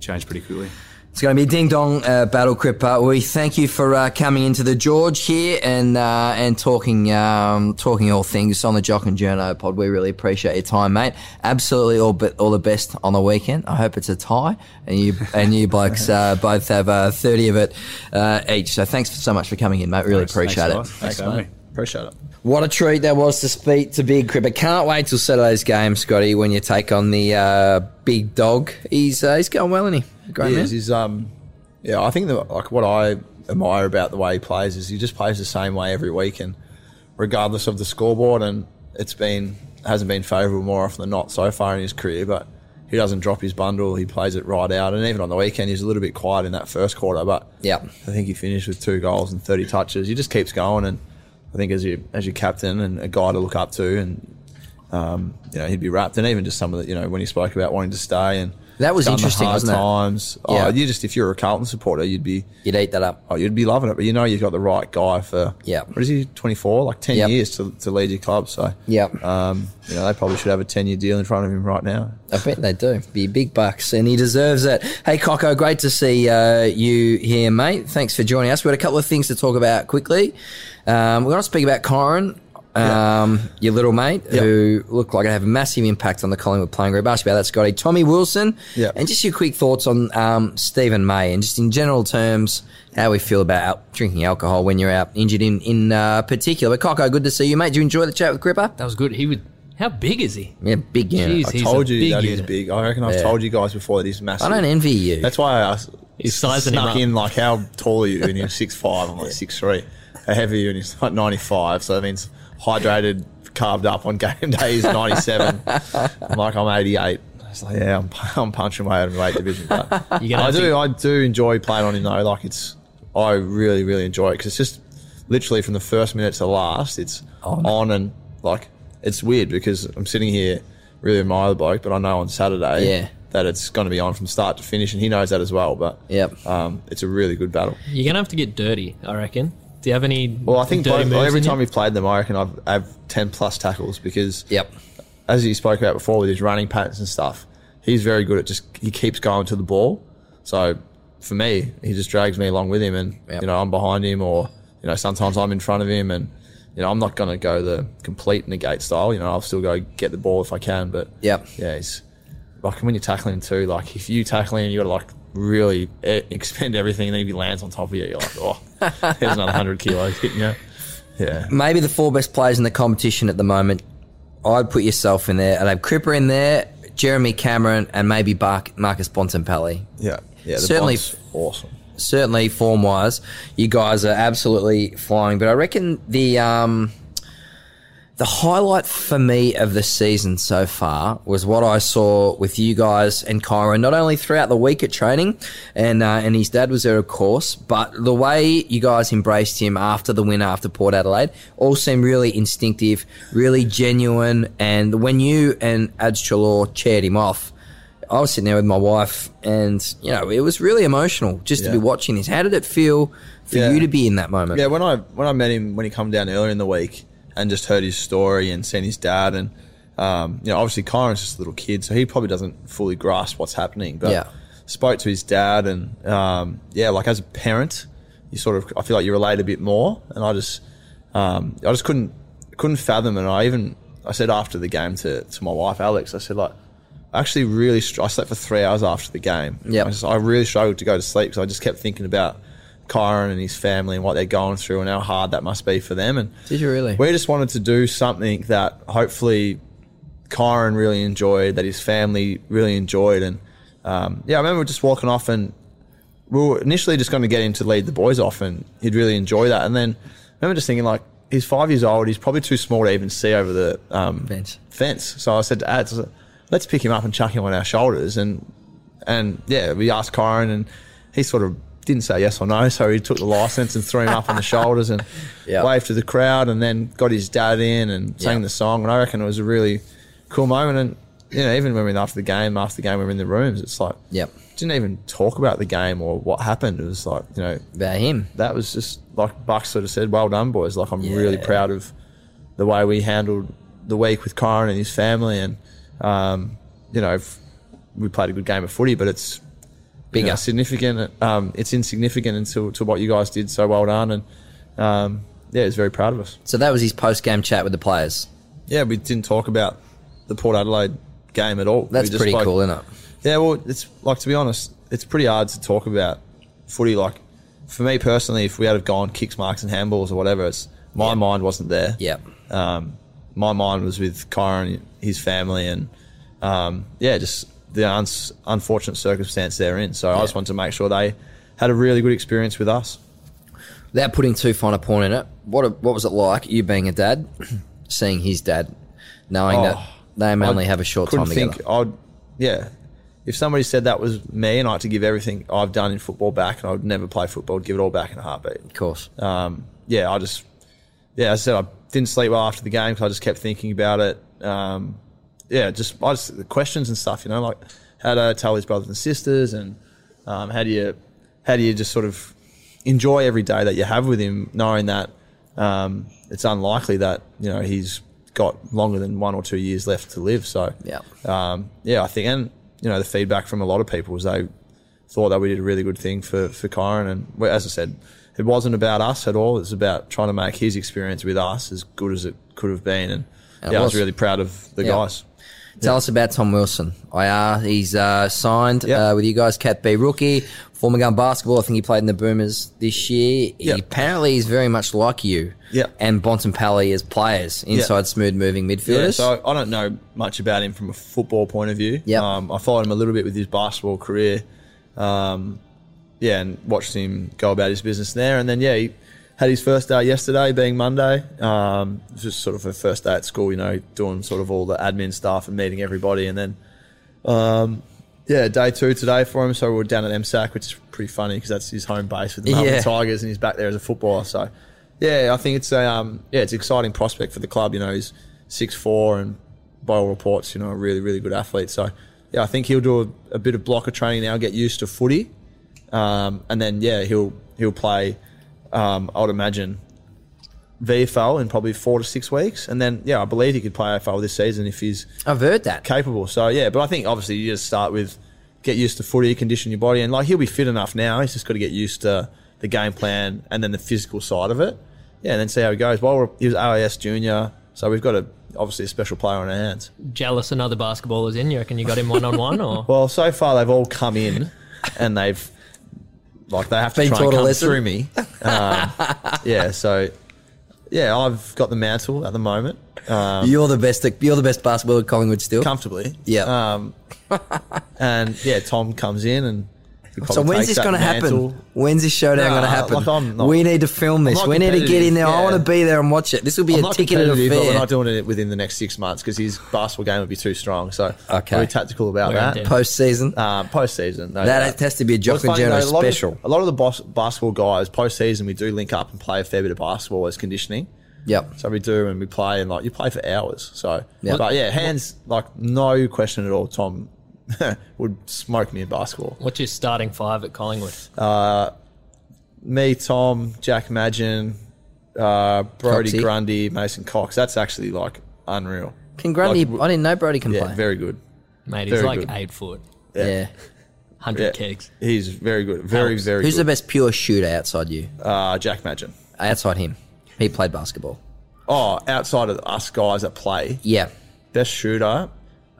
change pretty quickly.
It's going to be a ding dong uh, battle, Crippa. We thank you for uh, coming into the George here and uh, and talking um, talking all things on the Jock and Journo pod. We really appreciate your time, mate. Absolutely all but all the best on the weekend. I hope it's a tie and you and you blokes uh, both have uh, thirty of it uh, each. So thanks so much for coming in, mate. Really
Thanks,
appreciate
guys.
it.
Thanks, for having me.
Appreciate it.
What a treat that was to speak to Big Crippa. Can't wait till Saturday's game, Scotty, when you take on the uh, big dog. He's uh, he's going well, isn't he? Great
He
man.
is. He's um, yeah. I think that like what I admire about the way he plays is he just plays the same way every week, and regardless of the scoreboard, and it's been hasn't been favourable more often than not so far in his career, but. He doesn't drop his bundle. He plays it right out, and even on the weekend, he's a little bit quiet in that first quarter. But
yeah,
I think he finished with two goals and thirty touches. He just keeps going, and I think as you as your captain and a guy to look up to, and um, you know he'd be wrapped. And even just some of the you know when he spoke about wanting to stay and
That was
done the
interesting,
hard
wasn't it?
times.
Yeah.
Oh, you just if you're a Carlton supporter, you'd be
You'd eat that up.
oh you'd be loving it. But you know you've got the right guy for
Yeah.
What is he? Twenty four, like ten
Yep.
years to, to lead your club. So
Yep.
um, you know they probably should have a ten year deal in front of him right now.
I bet they do. Be big bucks, and he deserves it. Hey, Coco, great to see uh, you here, mate. Thanks for joining us. We had a couple of things to talk about quickly. Um, we're going to speak about Kyron, um, your little mate,
Yep.
who looked like it have a massive impact on the Collingwood playing group. Ask you about that, Scotty. Tommy Wilson,
Yep.
and just your quick thoughts on um, Stephen May, and just in general terms, how we feel about al- drinking alcohol when you're out injured in in uh, particular. But Coco, good to see you, mate. Do you enjoy the chat with Crippa?
That was good. He would How big is he?
Yeah, big unit.
Jeez.
I
He's
told
a
you
big
that he's big. I reckon I've
Yeah.
told you guys before that he's massive.
I don't envy you.
That's why I s-
He's sizing him
snuck
up.
in like how tall are you? And you're six five. I'm like six three. How heavy are you? And he's like ninety five. So that means hydrated, carved up on game day is ninety seven. I'm like I'm eighty eight. It's like yeah, I'm, I'm punching way out of my weight division. But I do
to-
I do enjoy playing on him though. Like it's I really really enjoy it because it's just literally from the first minute to the last. It's
On.
on and like it's weird because I'm sitting here really admire the bloke, but I know on Saturday
Yeah.
that it's going to be on from start to finish, and he knows that as well. But
Yep.
um, it's a really good battle.
You're gonna have to get dirty, I reckon. Do you have any?
Well, I think both, every time we've played them, I reckon I've, I've ten plus tackles because
Yep.
as you spoke about before with his running patterns and stuff, he's very good at just he keeps going to the ball. So for me, he just drags me along with him, and
Yep.
you know I'm behind him, or you know sometimes I'm in front of him, and you know I'm not going to go the complete negate style. You know I'll still go get the ball if I can, but
Yep.
yeah, he's like when you're tackling too. Like if you tackle him, you got to like really e- expend everything, and then if he lands on top of you, you're like, oh, there's another hundred kilos hitting you. Yeah.
Maybe the four best players in the competition at the moment. I'd put yourself in there. I'd have Crippa in there, Jeremy Cameron, and maybe Bar- Marcus Bontempelli.
Yeah, yeah. The
Certainly-
awesome.
certainly form wise, you guys are absolutely flying. But I reckon the um, the highlight for me of the season so far was what I saw with you guys and Kyron, not only throughout the week at training, and uh, and his dad was there, of course, but the way you guys embraced him after the win after Port Adelaide all seemed really instinctive, really genuine. And when you and Adz Treloar chaired him off, I was sitting there with my wife, and you know it was really emotional just to be watching this. How did it feel for
Yeah.
you to be in that moment?
Yeah, when I when I met him when he come down earlier in the week and just heard his story and seen his dad and um, you know obviously Kyron's just a little kid, so he probably doesn't fully grasp what's happening. But
Yeah.
spoke to his dad and um, yeah, like as a parent, you sort of I feel like you relate a bit more, and I just um, I just couldn't couldn't fathom, and I even I said after the game to to my wife Alex, I said like. I actually really str- I slept for three hours after the game.
yeah
I, I really struggled to go to sleep because I just kept thinking about Kyron and his family and what they're going through and how hard that must be for them. And
Did you really?
we just wanted to do something that hopefully Kyron really enjoyed, that his family really enjoyed. And um, yeah, I remember just walking off and we were initially just going to get him to lead the boys off and he'd really enjoy that. And then I remember just thinking like, he's five years old, he's probably too small to even see over the um,
Fence.
fence. So I said to Ads, let's pick him up and chuck him on our shoulders. And and yeah, we asked Kyron, and he sort of didn't say yes or no. So he took the license and threw him up on the shoulders and
Yeah.
waved to the crowd, and then got his dad in and sang
Yeah.
the song. And I reckon it was a really cool moment. And you know, even when we after the game, after the game, we were in the rooms. It's like
Yep.
didn't even talk about the game or what happened. It was like you know
About him.
that was just like Buck sort of said, well done, boys. Like I'm really proud of the way we handled the week with Kyron and his family, and um, you know we played a good game of footy, but it's
Bigger.
know, significant. Um, it's insignificant until to what you guys did. So well done, and um, yeah, he's very proud of us.
So that was his post game chat with the players.
Yeah, we didn't talk about the Port Adelaide game at all. We
That's
just
pretty cool, isn't it?
yeah, well, it's like to be honest, it's pretty hard to talk about footy. Like for me personally, if we had have gone kicks, marks, and handballs or whatever, it's my
Yeah.
mind wasn't there.
Yeah.
Um, my mind was with Kyron, his family, and um, yeah, just the uns- unfortunate circumstance they're in. So I just wanted to make sure they had a really good experience with us.
Without putting too fine a point in it, what what was it like you being a dad, seeing his dad, knowing that
Oh,
they may only have a short time
think
together?
I'd yeah. If somebody said that was me and I had to give everything I've done in football back and I'd never play football, I'd give it all back in a heartbeat.
Of course.
um, yeah, I just, yeah, I said, I didn't sleep well after the game because I just kept thinking about it. Um, yeah, just, I just, the questions and stuff, you know, like how to tell his brothers and sisters and um, how do you, how do you just sort of enjoy every day that you have with him, knowing that um, it's unlikely that, you know, he's got longer than one or two years left to live. So,
Yeah.
um, yeah, I think, and, you know, the feedback from a lot of people was they thought that we did a really good thing for, for Kyron. And as I said, it wasn't about us at all. It was about trying to make his experience with us as good as it could have been. And yeah, I was
was.
really proud of the
Yeah.
guys.
Tell us about Tom Wilson. IR, he's uh, signed
Yeah.
uh, with you guys, Cat B rookie, former gun basketball. I think he played in the Boomers this year.
Yeah.
He apparently is very much like you
Yeah.
and Bontempelli as players, inside smooth moving midfielders.
Yeah, so I don't know much about him from a football point of view.
Yep.
Um, I followed him a little bit with his basketball career. Um, yeah, and watched him go about his business there. And then, yeah, he had his first day yesterday, being Monday. Um, it was just sort of a first day at school, you know, doing sort of all the admin stuff and meeting everybody. And then, um, yeah, day two today for him. So we're down at MSAC, which is pretty funny because that's his home base with the Melbourne
Yeah.
Tigers, and he's back there as a footballer. So, yeah, I think it's a um, yeah, it's an exciting prospect for the club. You know, he's six four and by all reports, you know, a really really good athlete. So, yeah, I think he'll do a, a bit of blocker training now, get used to footy, um, and then yeah, he'll he'll play. Um, I would imagine VFL in probably four to six weeks, and then yeah, I believe he could play AFL this season if he's
I've heard that.
capable. So yeah, but I think obviously you just start with get used to footy, condition your body, and like he'll be fit enough now. He's just got to get used to the game plan and then the physical side of it. Yeah, and then see how he goes. Well, we're, he was AIS junior, so we've got a obviously a special player on our hands.
Jealous another basketballers in? You reckon you got him one on one or?
Well, so far they've all come in and they've like they have to
Been
try and come through me. Um, yeah, so yeah, I've got the mantle at the moment. Um,
You're the best. You're the best basketballer at Collingwood still.
comfortably.
Yeah.
Um, and yeah, Tom comes in and
So when's this going to happen? When's this showdown
Nah,
going to happen?
like, I'm not-
we need to film this.
Not
We need to get in there. I
yeah.
want to be there and watch it. This will be
I'm
a
not
ticketed
competitive, but we're
affair.
not doing it within the next six months because his basketball game would be too strong. So
Okay.
very tactical about
We're
that.
in
Post season.
Um, post season, no
That
doubt.
has to be a Jock
What's
and
funny,
Jono
though, a lot
special.
Of, a lot of the bos- basketball guys post season we do link up and play a fair bit of basketball as conditioning.
Yep.
So we do, and we play, and like you play for hours. So,
Yeah.
but yeah, hands like no question at all. Tom would smoke me in basketball.
What's your starting five at Collingwood?
Uh, Me, Tom, Jack Madgen, uh, Brodie
Coxie.
Grundy, Mason Cox. That's actually like unreal.
Can Grundy?
Like,
I didn't know Brodie can
yeah,
play.
very good.
Mate, he's
Very
like
good.
eight foot,
yeah.
hundred
Yeah,
kegs.
he's very good. Very,
Helps.
very
Who's the best pure shooter outside you?
Uh, Jack Madgen.
Outside him, he played basketball.
Oh, outside of us guys that play,
Yeah.
best shooter.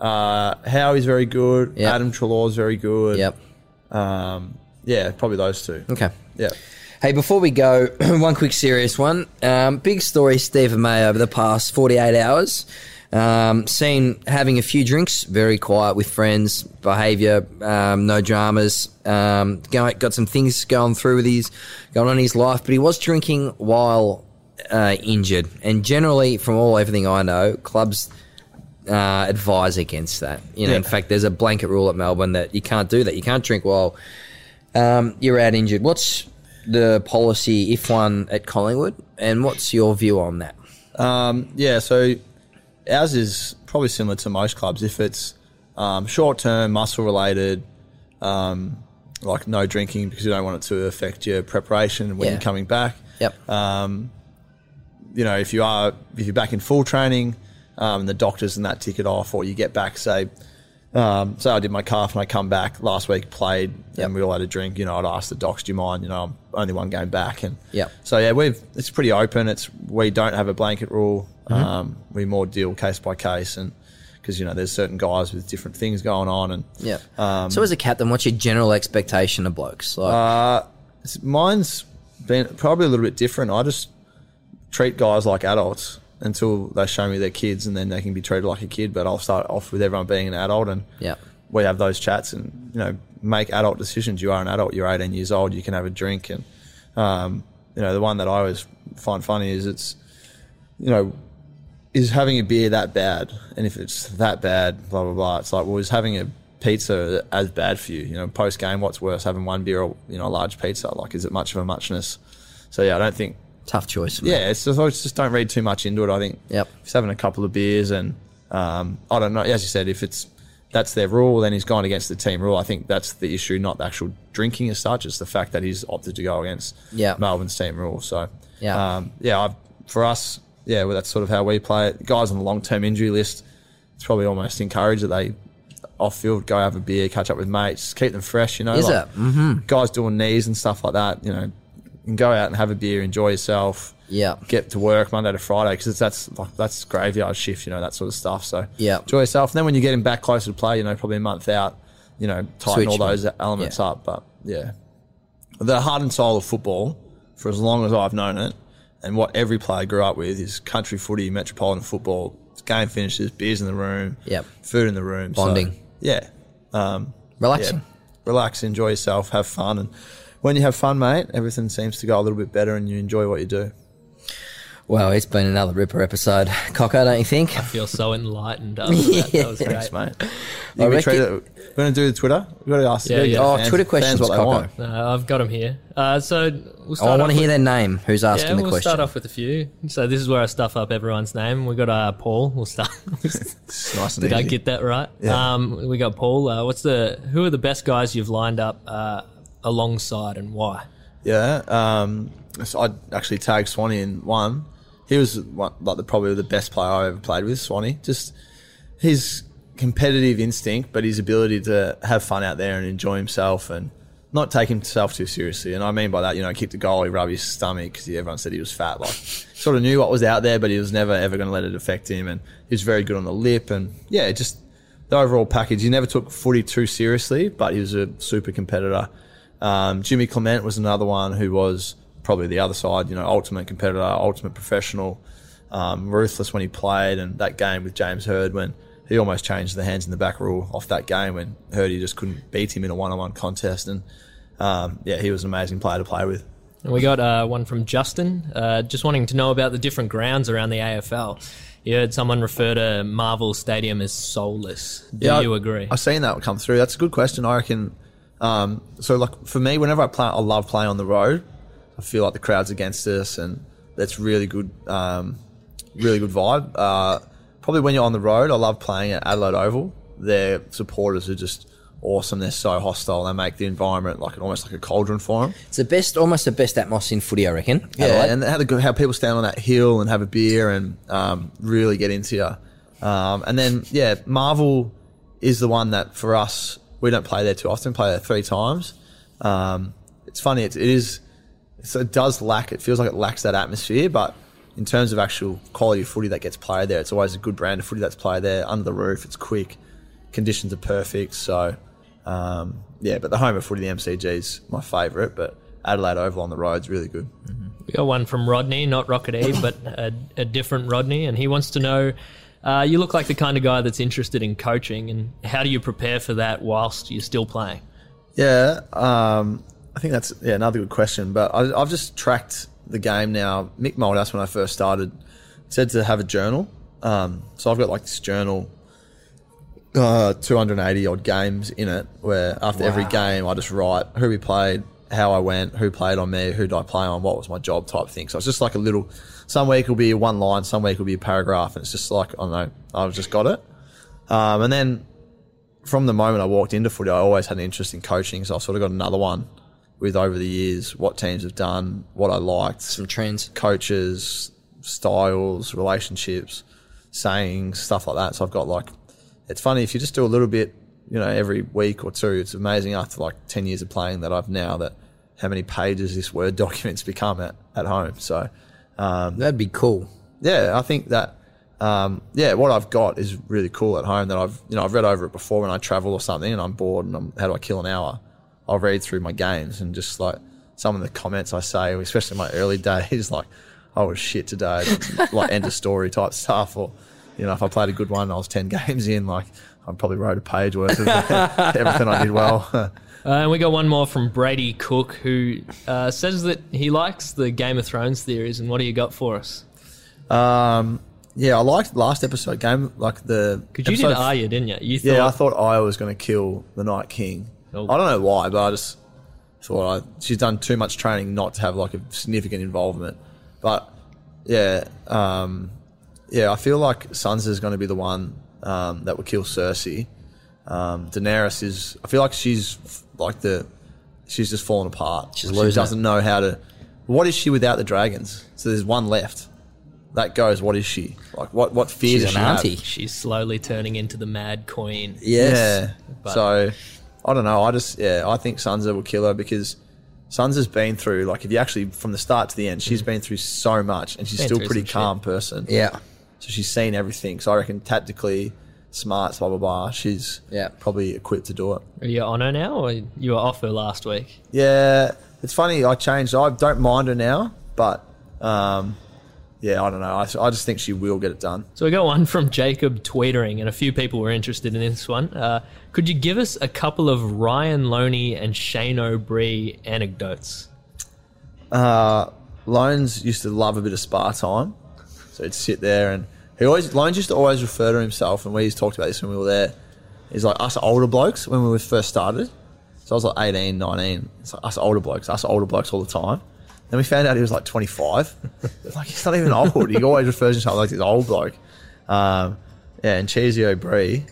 Uh, Howie's very good.
Yep.
Adam Treloar's very good.
Yep.
Um, yeah, probably those two.
Okay.
Yeah.
Hey, before we go, one quick serious one. Um, big story, Stephen May, over the past 48 hours. Um, seen having a few drinks, very quiet with friends, behaviour, um, no dramas. Um, go- got some things going through with his, going on in his life, but he was drinking while uh, injured. And generally, from all everything I know, clubs uh, advise against that. You know, in fact, there's a blanket rule at Melbourne that you can't do that. You can't drink while um, you're out injured. What's the policy, if one, at Collingwood, and what's your view on that?
Um, yeah, so ours is probably similar to most clubs. If it's um, short term, muscle related, um, like no drinking because you don't want it to affect your preparation when
Yeah.
you're coming back.
Yep.
Um, you know, if you are if you're back in full training, um, and the doctors and that tick it off, or you get back, say, um, say I did my calf and I come back last week, played,
Yep.
and we all had a drink. You know, I'd ask the docs, "Do you mind?" You know, I'm only one game back, and
yeah.
So yeah, we've it's pretty open. It's we don't have a blanket rule.
Mm-hmm.
Um, we more deal case by case, and because you know there's certain guys with different things going on, and
Yeah.
Um,
so, as a captain, what's your general expectation of blokes? Like,
uh, mine's been probably a little bit different. I just treat guys like adults until they show me their kids, and then they can be treated like a kid. But I'll start off with everyone being an adult, and
yeah.
we have those chats, and you know, make adult decisions. You are an adult. You're 18 years old. You can have a drink, and um, you know, the one that I always find funny is it's, you know, is having a beer that bad? And if it's that bad, blah blah blah. It's like, well, is having a pizza as bad for you? You know, post game, what's worse, having one beer or you know a large pizza? Like, is it much of a muchness? So yeah, I don't think.
Tough choice. for me.
Yeah, it's just, I just don't read too much into it. I think.
Yep.
He's having a couple of beers and um, I don't know. As you said, if it's that's their rule, then he's gone against the team rule. I think that's the issue, not the actual drinking as such. It's the fact that he's opted to go against
Yeah.
Melbourne's team rule. So
Yeah.
um, yeah. I've, for us, yeah, well, that's sort of how we play it. Guys on the long term injury list, it's probably almost encouraged that they off field go have a beer, catch up with mates, keep them fresh. You know,
Is
like,
it? Mm-hmm.
Guys doing knees and stuff like that. You know, and go out and have a beer, enjoy yourself.
Yeah.
Get to work Monday to Friday because that's like that's graveyard shift, you know, that sort of stuff. So
Yeah.
enjoy yourself. And then when you're getting back closer to play, you know, probably a month out, you know, tighten
Switch
all those elements
Yeah.
up. But yeah, the heart and soul of football, for as long as I've known it, and what every player grew up with is country footy, metropolitan football. Game finishes, beers in the room,
Yep.
food in the room, So,
Bonding.
yeah, um,
Relaxing.
yeah. relax, enjoy yourself, have fun, and when you have fun, mate, everything seems to go a little bit better, and you enjoy what you do.
Well, it's been another Ripper episode. Cocker, don't you think?
I feel so enlightened after that. That was great.
Thanks, mate.
I
You
reckon-
we're going to do the Twitter. We've got to ask.
Yeah,
gotta
yeah.
Oh,
fans-
Twitter questions,
what they
Coco.
want.
Uh, I've got them here. Uh, so we'll
Oh, I want to hear
with-
their name. Who's asking
Yeah,
the
we'll
question?
start off with a few. So this is where I stuff up everyone's name. We've got uh, Paul. We'll start.
It's nice and
Did I get that right?
Yeah.
Um, we got Paul. Uh, what's the? Who are the best guys you've lined up uh, alongside, and why?
Yeah. Um, so I actually tagged Swanee in one. He was one, like the probably the best player I ever played with. Swanee, just his competitive instinct, but his ability to have fun out there and enjoy himself and not take himself too seriously. And I mean by that, you know, kick the goal, he rub his stomach because everyone said he was fat. Like, sort of knew what was out there, but he was never ever going to let it affect him. And he was very good on the lip. And yeah, just the overall package. He never took footy too seriously, but he was a super competitor. Um, Jimmy Clement was another one who was probably the other side, you know, ultimate competitor, ultimate professional, um, ruthless when he played. And that game with James Hird when he almost changed the hands in the back rule off that game when Hirdy just couldn't beat him in a one-on-one contest. And um, yeah, he was an amazing player to play with.
And we got uh, one from Justin, uh, just wanting to know about the different grounds around the AFL. You heard someone refer to Marvel Stadium as soulless. Do
Yeah,
you agree?
I've seen that come through. That's a good question. I reckon. Um, so, like for me, whenever I play, I love playing on the road. I feel like the crowd's against us, and that's really good. Um, really good vibe. Uh, probably when you're on the road, I love playing at Adelaide Oval. Their supporters are just awesome. They're so hostile. They make the environment like almost like a cauldron for them.
It's the best, almost the best atmosphere in footy, I reckon.
Yeah,
Adelaide.
and how, the, how people stand on that hill and have a beer and um, really get into you. Um, and then, yeah, Marvel is the one that for us, we don't play there too often, play there three times. Um, it's funny, it, it is, so it does lack, it feels like it lacks that atmosphere, but in terms of actual quality of footy that gets played there, it's always a good brand of footy that's played there under the roof. It's quick, conditions are perfect. So, um, yeah, but the home of footy, the MCG is my favourite, but Adelaide Oval on the road's really good.
We got one from Rodney, not Rocket E, but a, a different Rodney, and he wants to know. Uh, you look like the kind of guy that's interested in coaching, and how do you prepare for that whilst you're still playing?
Yeah, um, I think that's yeah another good question. But I, I've just tracked the game now. Mick Malthouse, when I first started, said to have a journal. Um, so I've got like this journal, uh, 280 odd games in it, where after every game I just write who we played, how I went, who played on me, who did I play on, what was my job type thing. So it's just like a little. Some week it'll be one line, some week it'll be a paragraph, and it's just like I don't know. I've just got it. Um, and then from the moment I walked into footy, I always had an interest in coaching. So I've sort of got another one with over the years what teams have done, what I liked,
Some trends.
coaches, styles, relationships, sayings, stuff like that. So I've got like, it's funny if you just do a little bit, you know, every week or two. It's amazing after like ten years of playing that I've now that how many pages this word document's become at, at home. So
That'd be cool.
yeah, I think that um, yeah, what I've got is really cool at home. That I've you know I've read over it before when I travel or something and I'm bored and I'm how do I kill an hour? I'll read through my games and just like some of the comments I say, especially in my early days, like I was shit today, like end of story type stuff, or you know if I played a good one, I was ten games in, like I probably wrote a page worth of everything I did well.
Uh, and we got one more from Brady Cook, who uh, says that he likes the Game of Thrones theories. And what do you got for us?
um, yeah, I liked last episode game, like the
Because you did Arya, didn't you? You thought
Yeah, I thought Arya was going to kill the Night King.
Oh.
I don't know why, but I just thought I, she's done too much training not to have like a significant involvement. But yeah, um, yeah, I feel like Sansa is going to be the one um, that would kill Cersei. Um, Daenerys is. I feel like she's f- like the. She's just fallen apart.
She's
she
losing
doesn't know how to. What is she without the dragons? So there's one left. That goes. What is she? Like what? What fear
She's
does
an
she have?
auntie.
she's slowly turning into the Mad Queen.
Yes.
Yeah.
But-
so I don't know. I just yeah, I think Sansa will kill her because Sons has been through like if you actually from the start to the end, she's been through so much, and she's
Been
still a
through
pretty
some shit.
calm person.
Yeah.
So she's seen everything. So I reckon tactically, smart, blah blah blah. She's
Yeah.
probably equipped to do it.
Are you on her now, or you were off her last week?
Yeah, it's funny. I changed. I don't mind her now, but um, yeah, I don't know. I, I just think she will get it done.
So we got one from Jacob tweetering, and a few people were interested in this one. Uh, could you give us a couple of Ryan Loney and Shane O'Bree anecdotes?
Uh, Loans used to love a bit of spa time, so he'd sit there and he always used to always refer to himself, and we to talked about this when we were there. He's like us older blokes when we were first started. So I was like 18, 19. It's like us older blokes, us older blokes all the time. Then we found out he was like 25. like he's not even old. He always refers to himself like this old bloke. Um, yeah, and Cheesy O'Bree,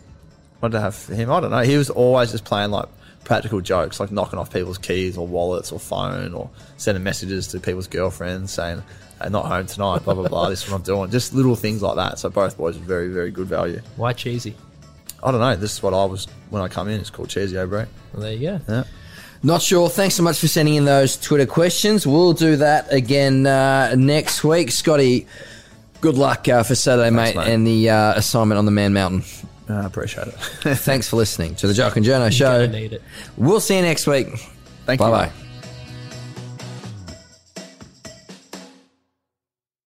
what I have for him? I don't know. He was always just playing like practical jokes, like knocking off people's keys or wallets or phone or sending messages to people's girlfriends saying, not home tonight, blah, blah, blah. this is what I'm doing. Just little things like that. So both boys are very, very good value.
Why cheesy?
I don't know. This is what I was when I come in. It's called Cheesy O'Bree.
Well, there you go.
Yeah.
Not sure. Thanks so much for sending in those Twitter questions. We'll do that again uh, next week. Scotty, good luck uh, for Saturday, mate,
mate.
and the uh, assignment on the Man Mountain.
I appreciate it.
Thanks for listening to the Jock and Journo show.
Gonna need it.
We'll see you next week.
Thank
Bye
you.
bye.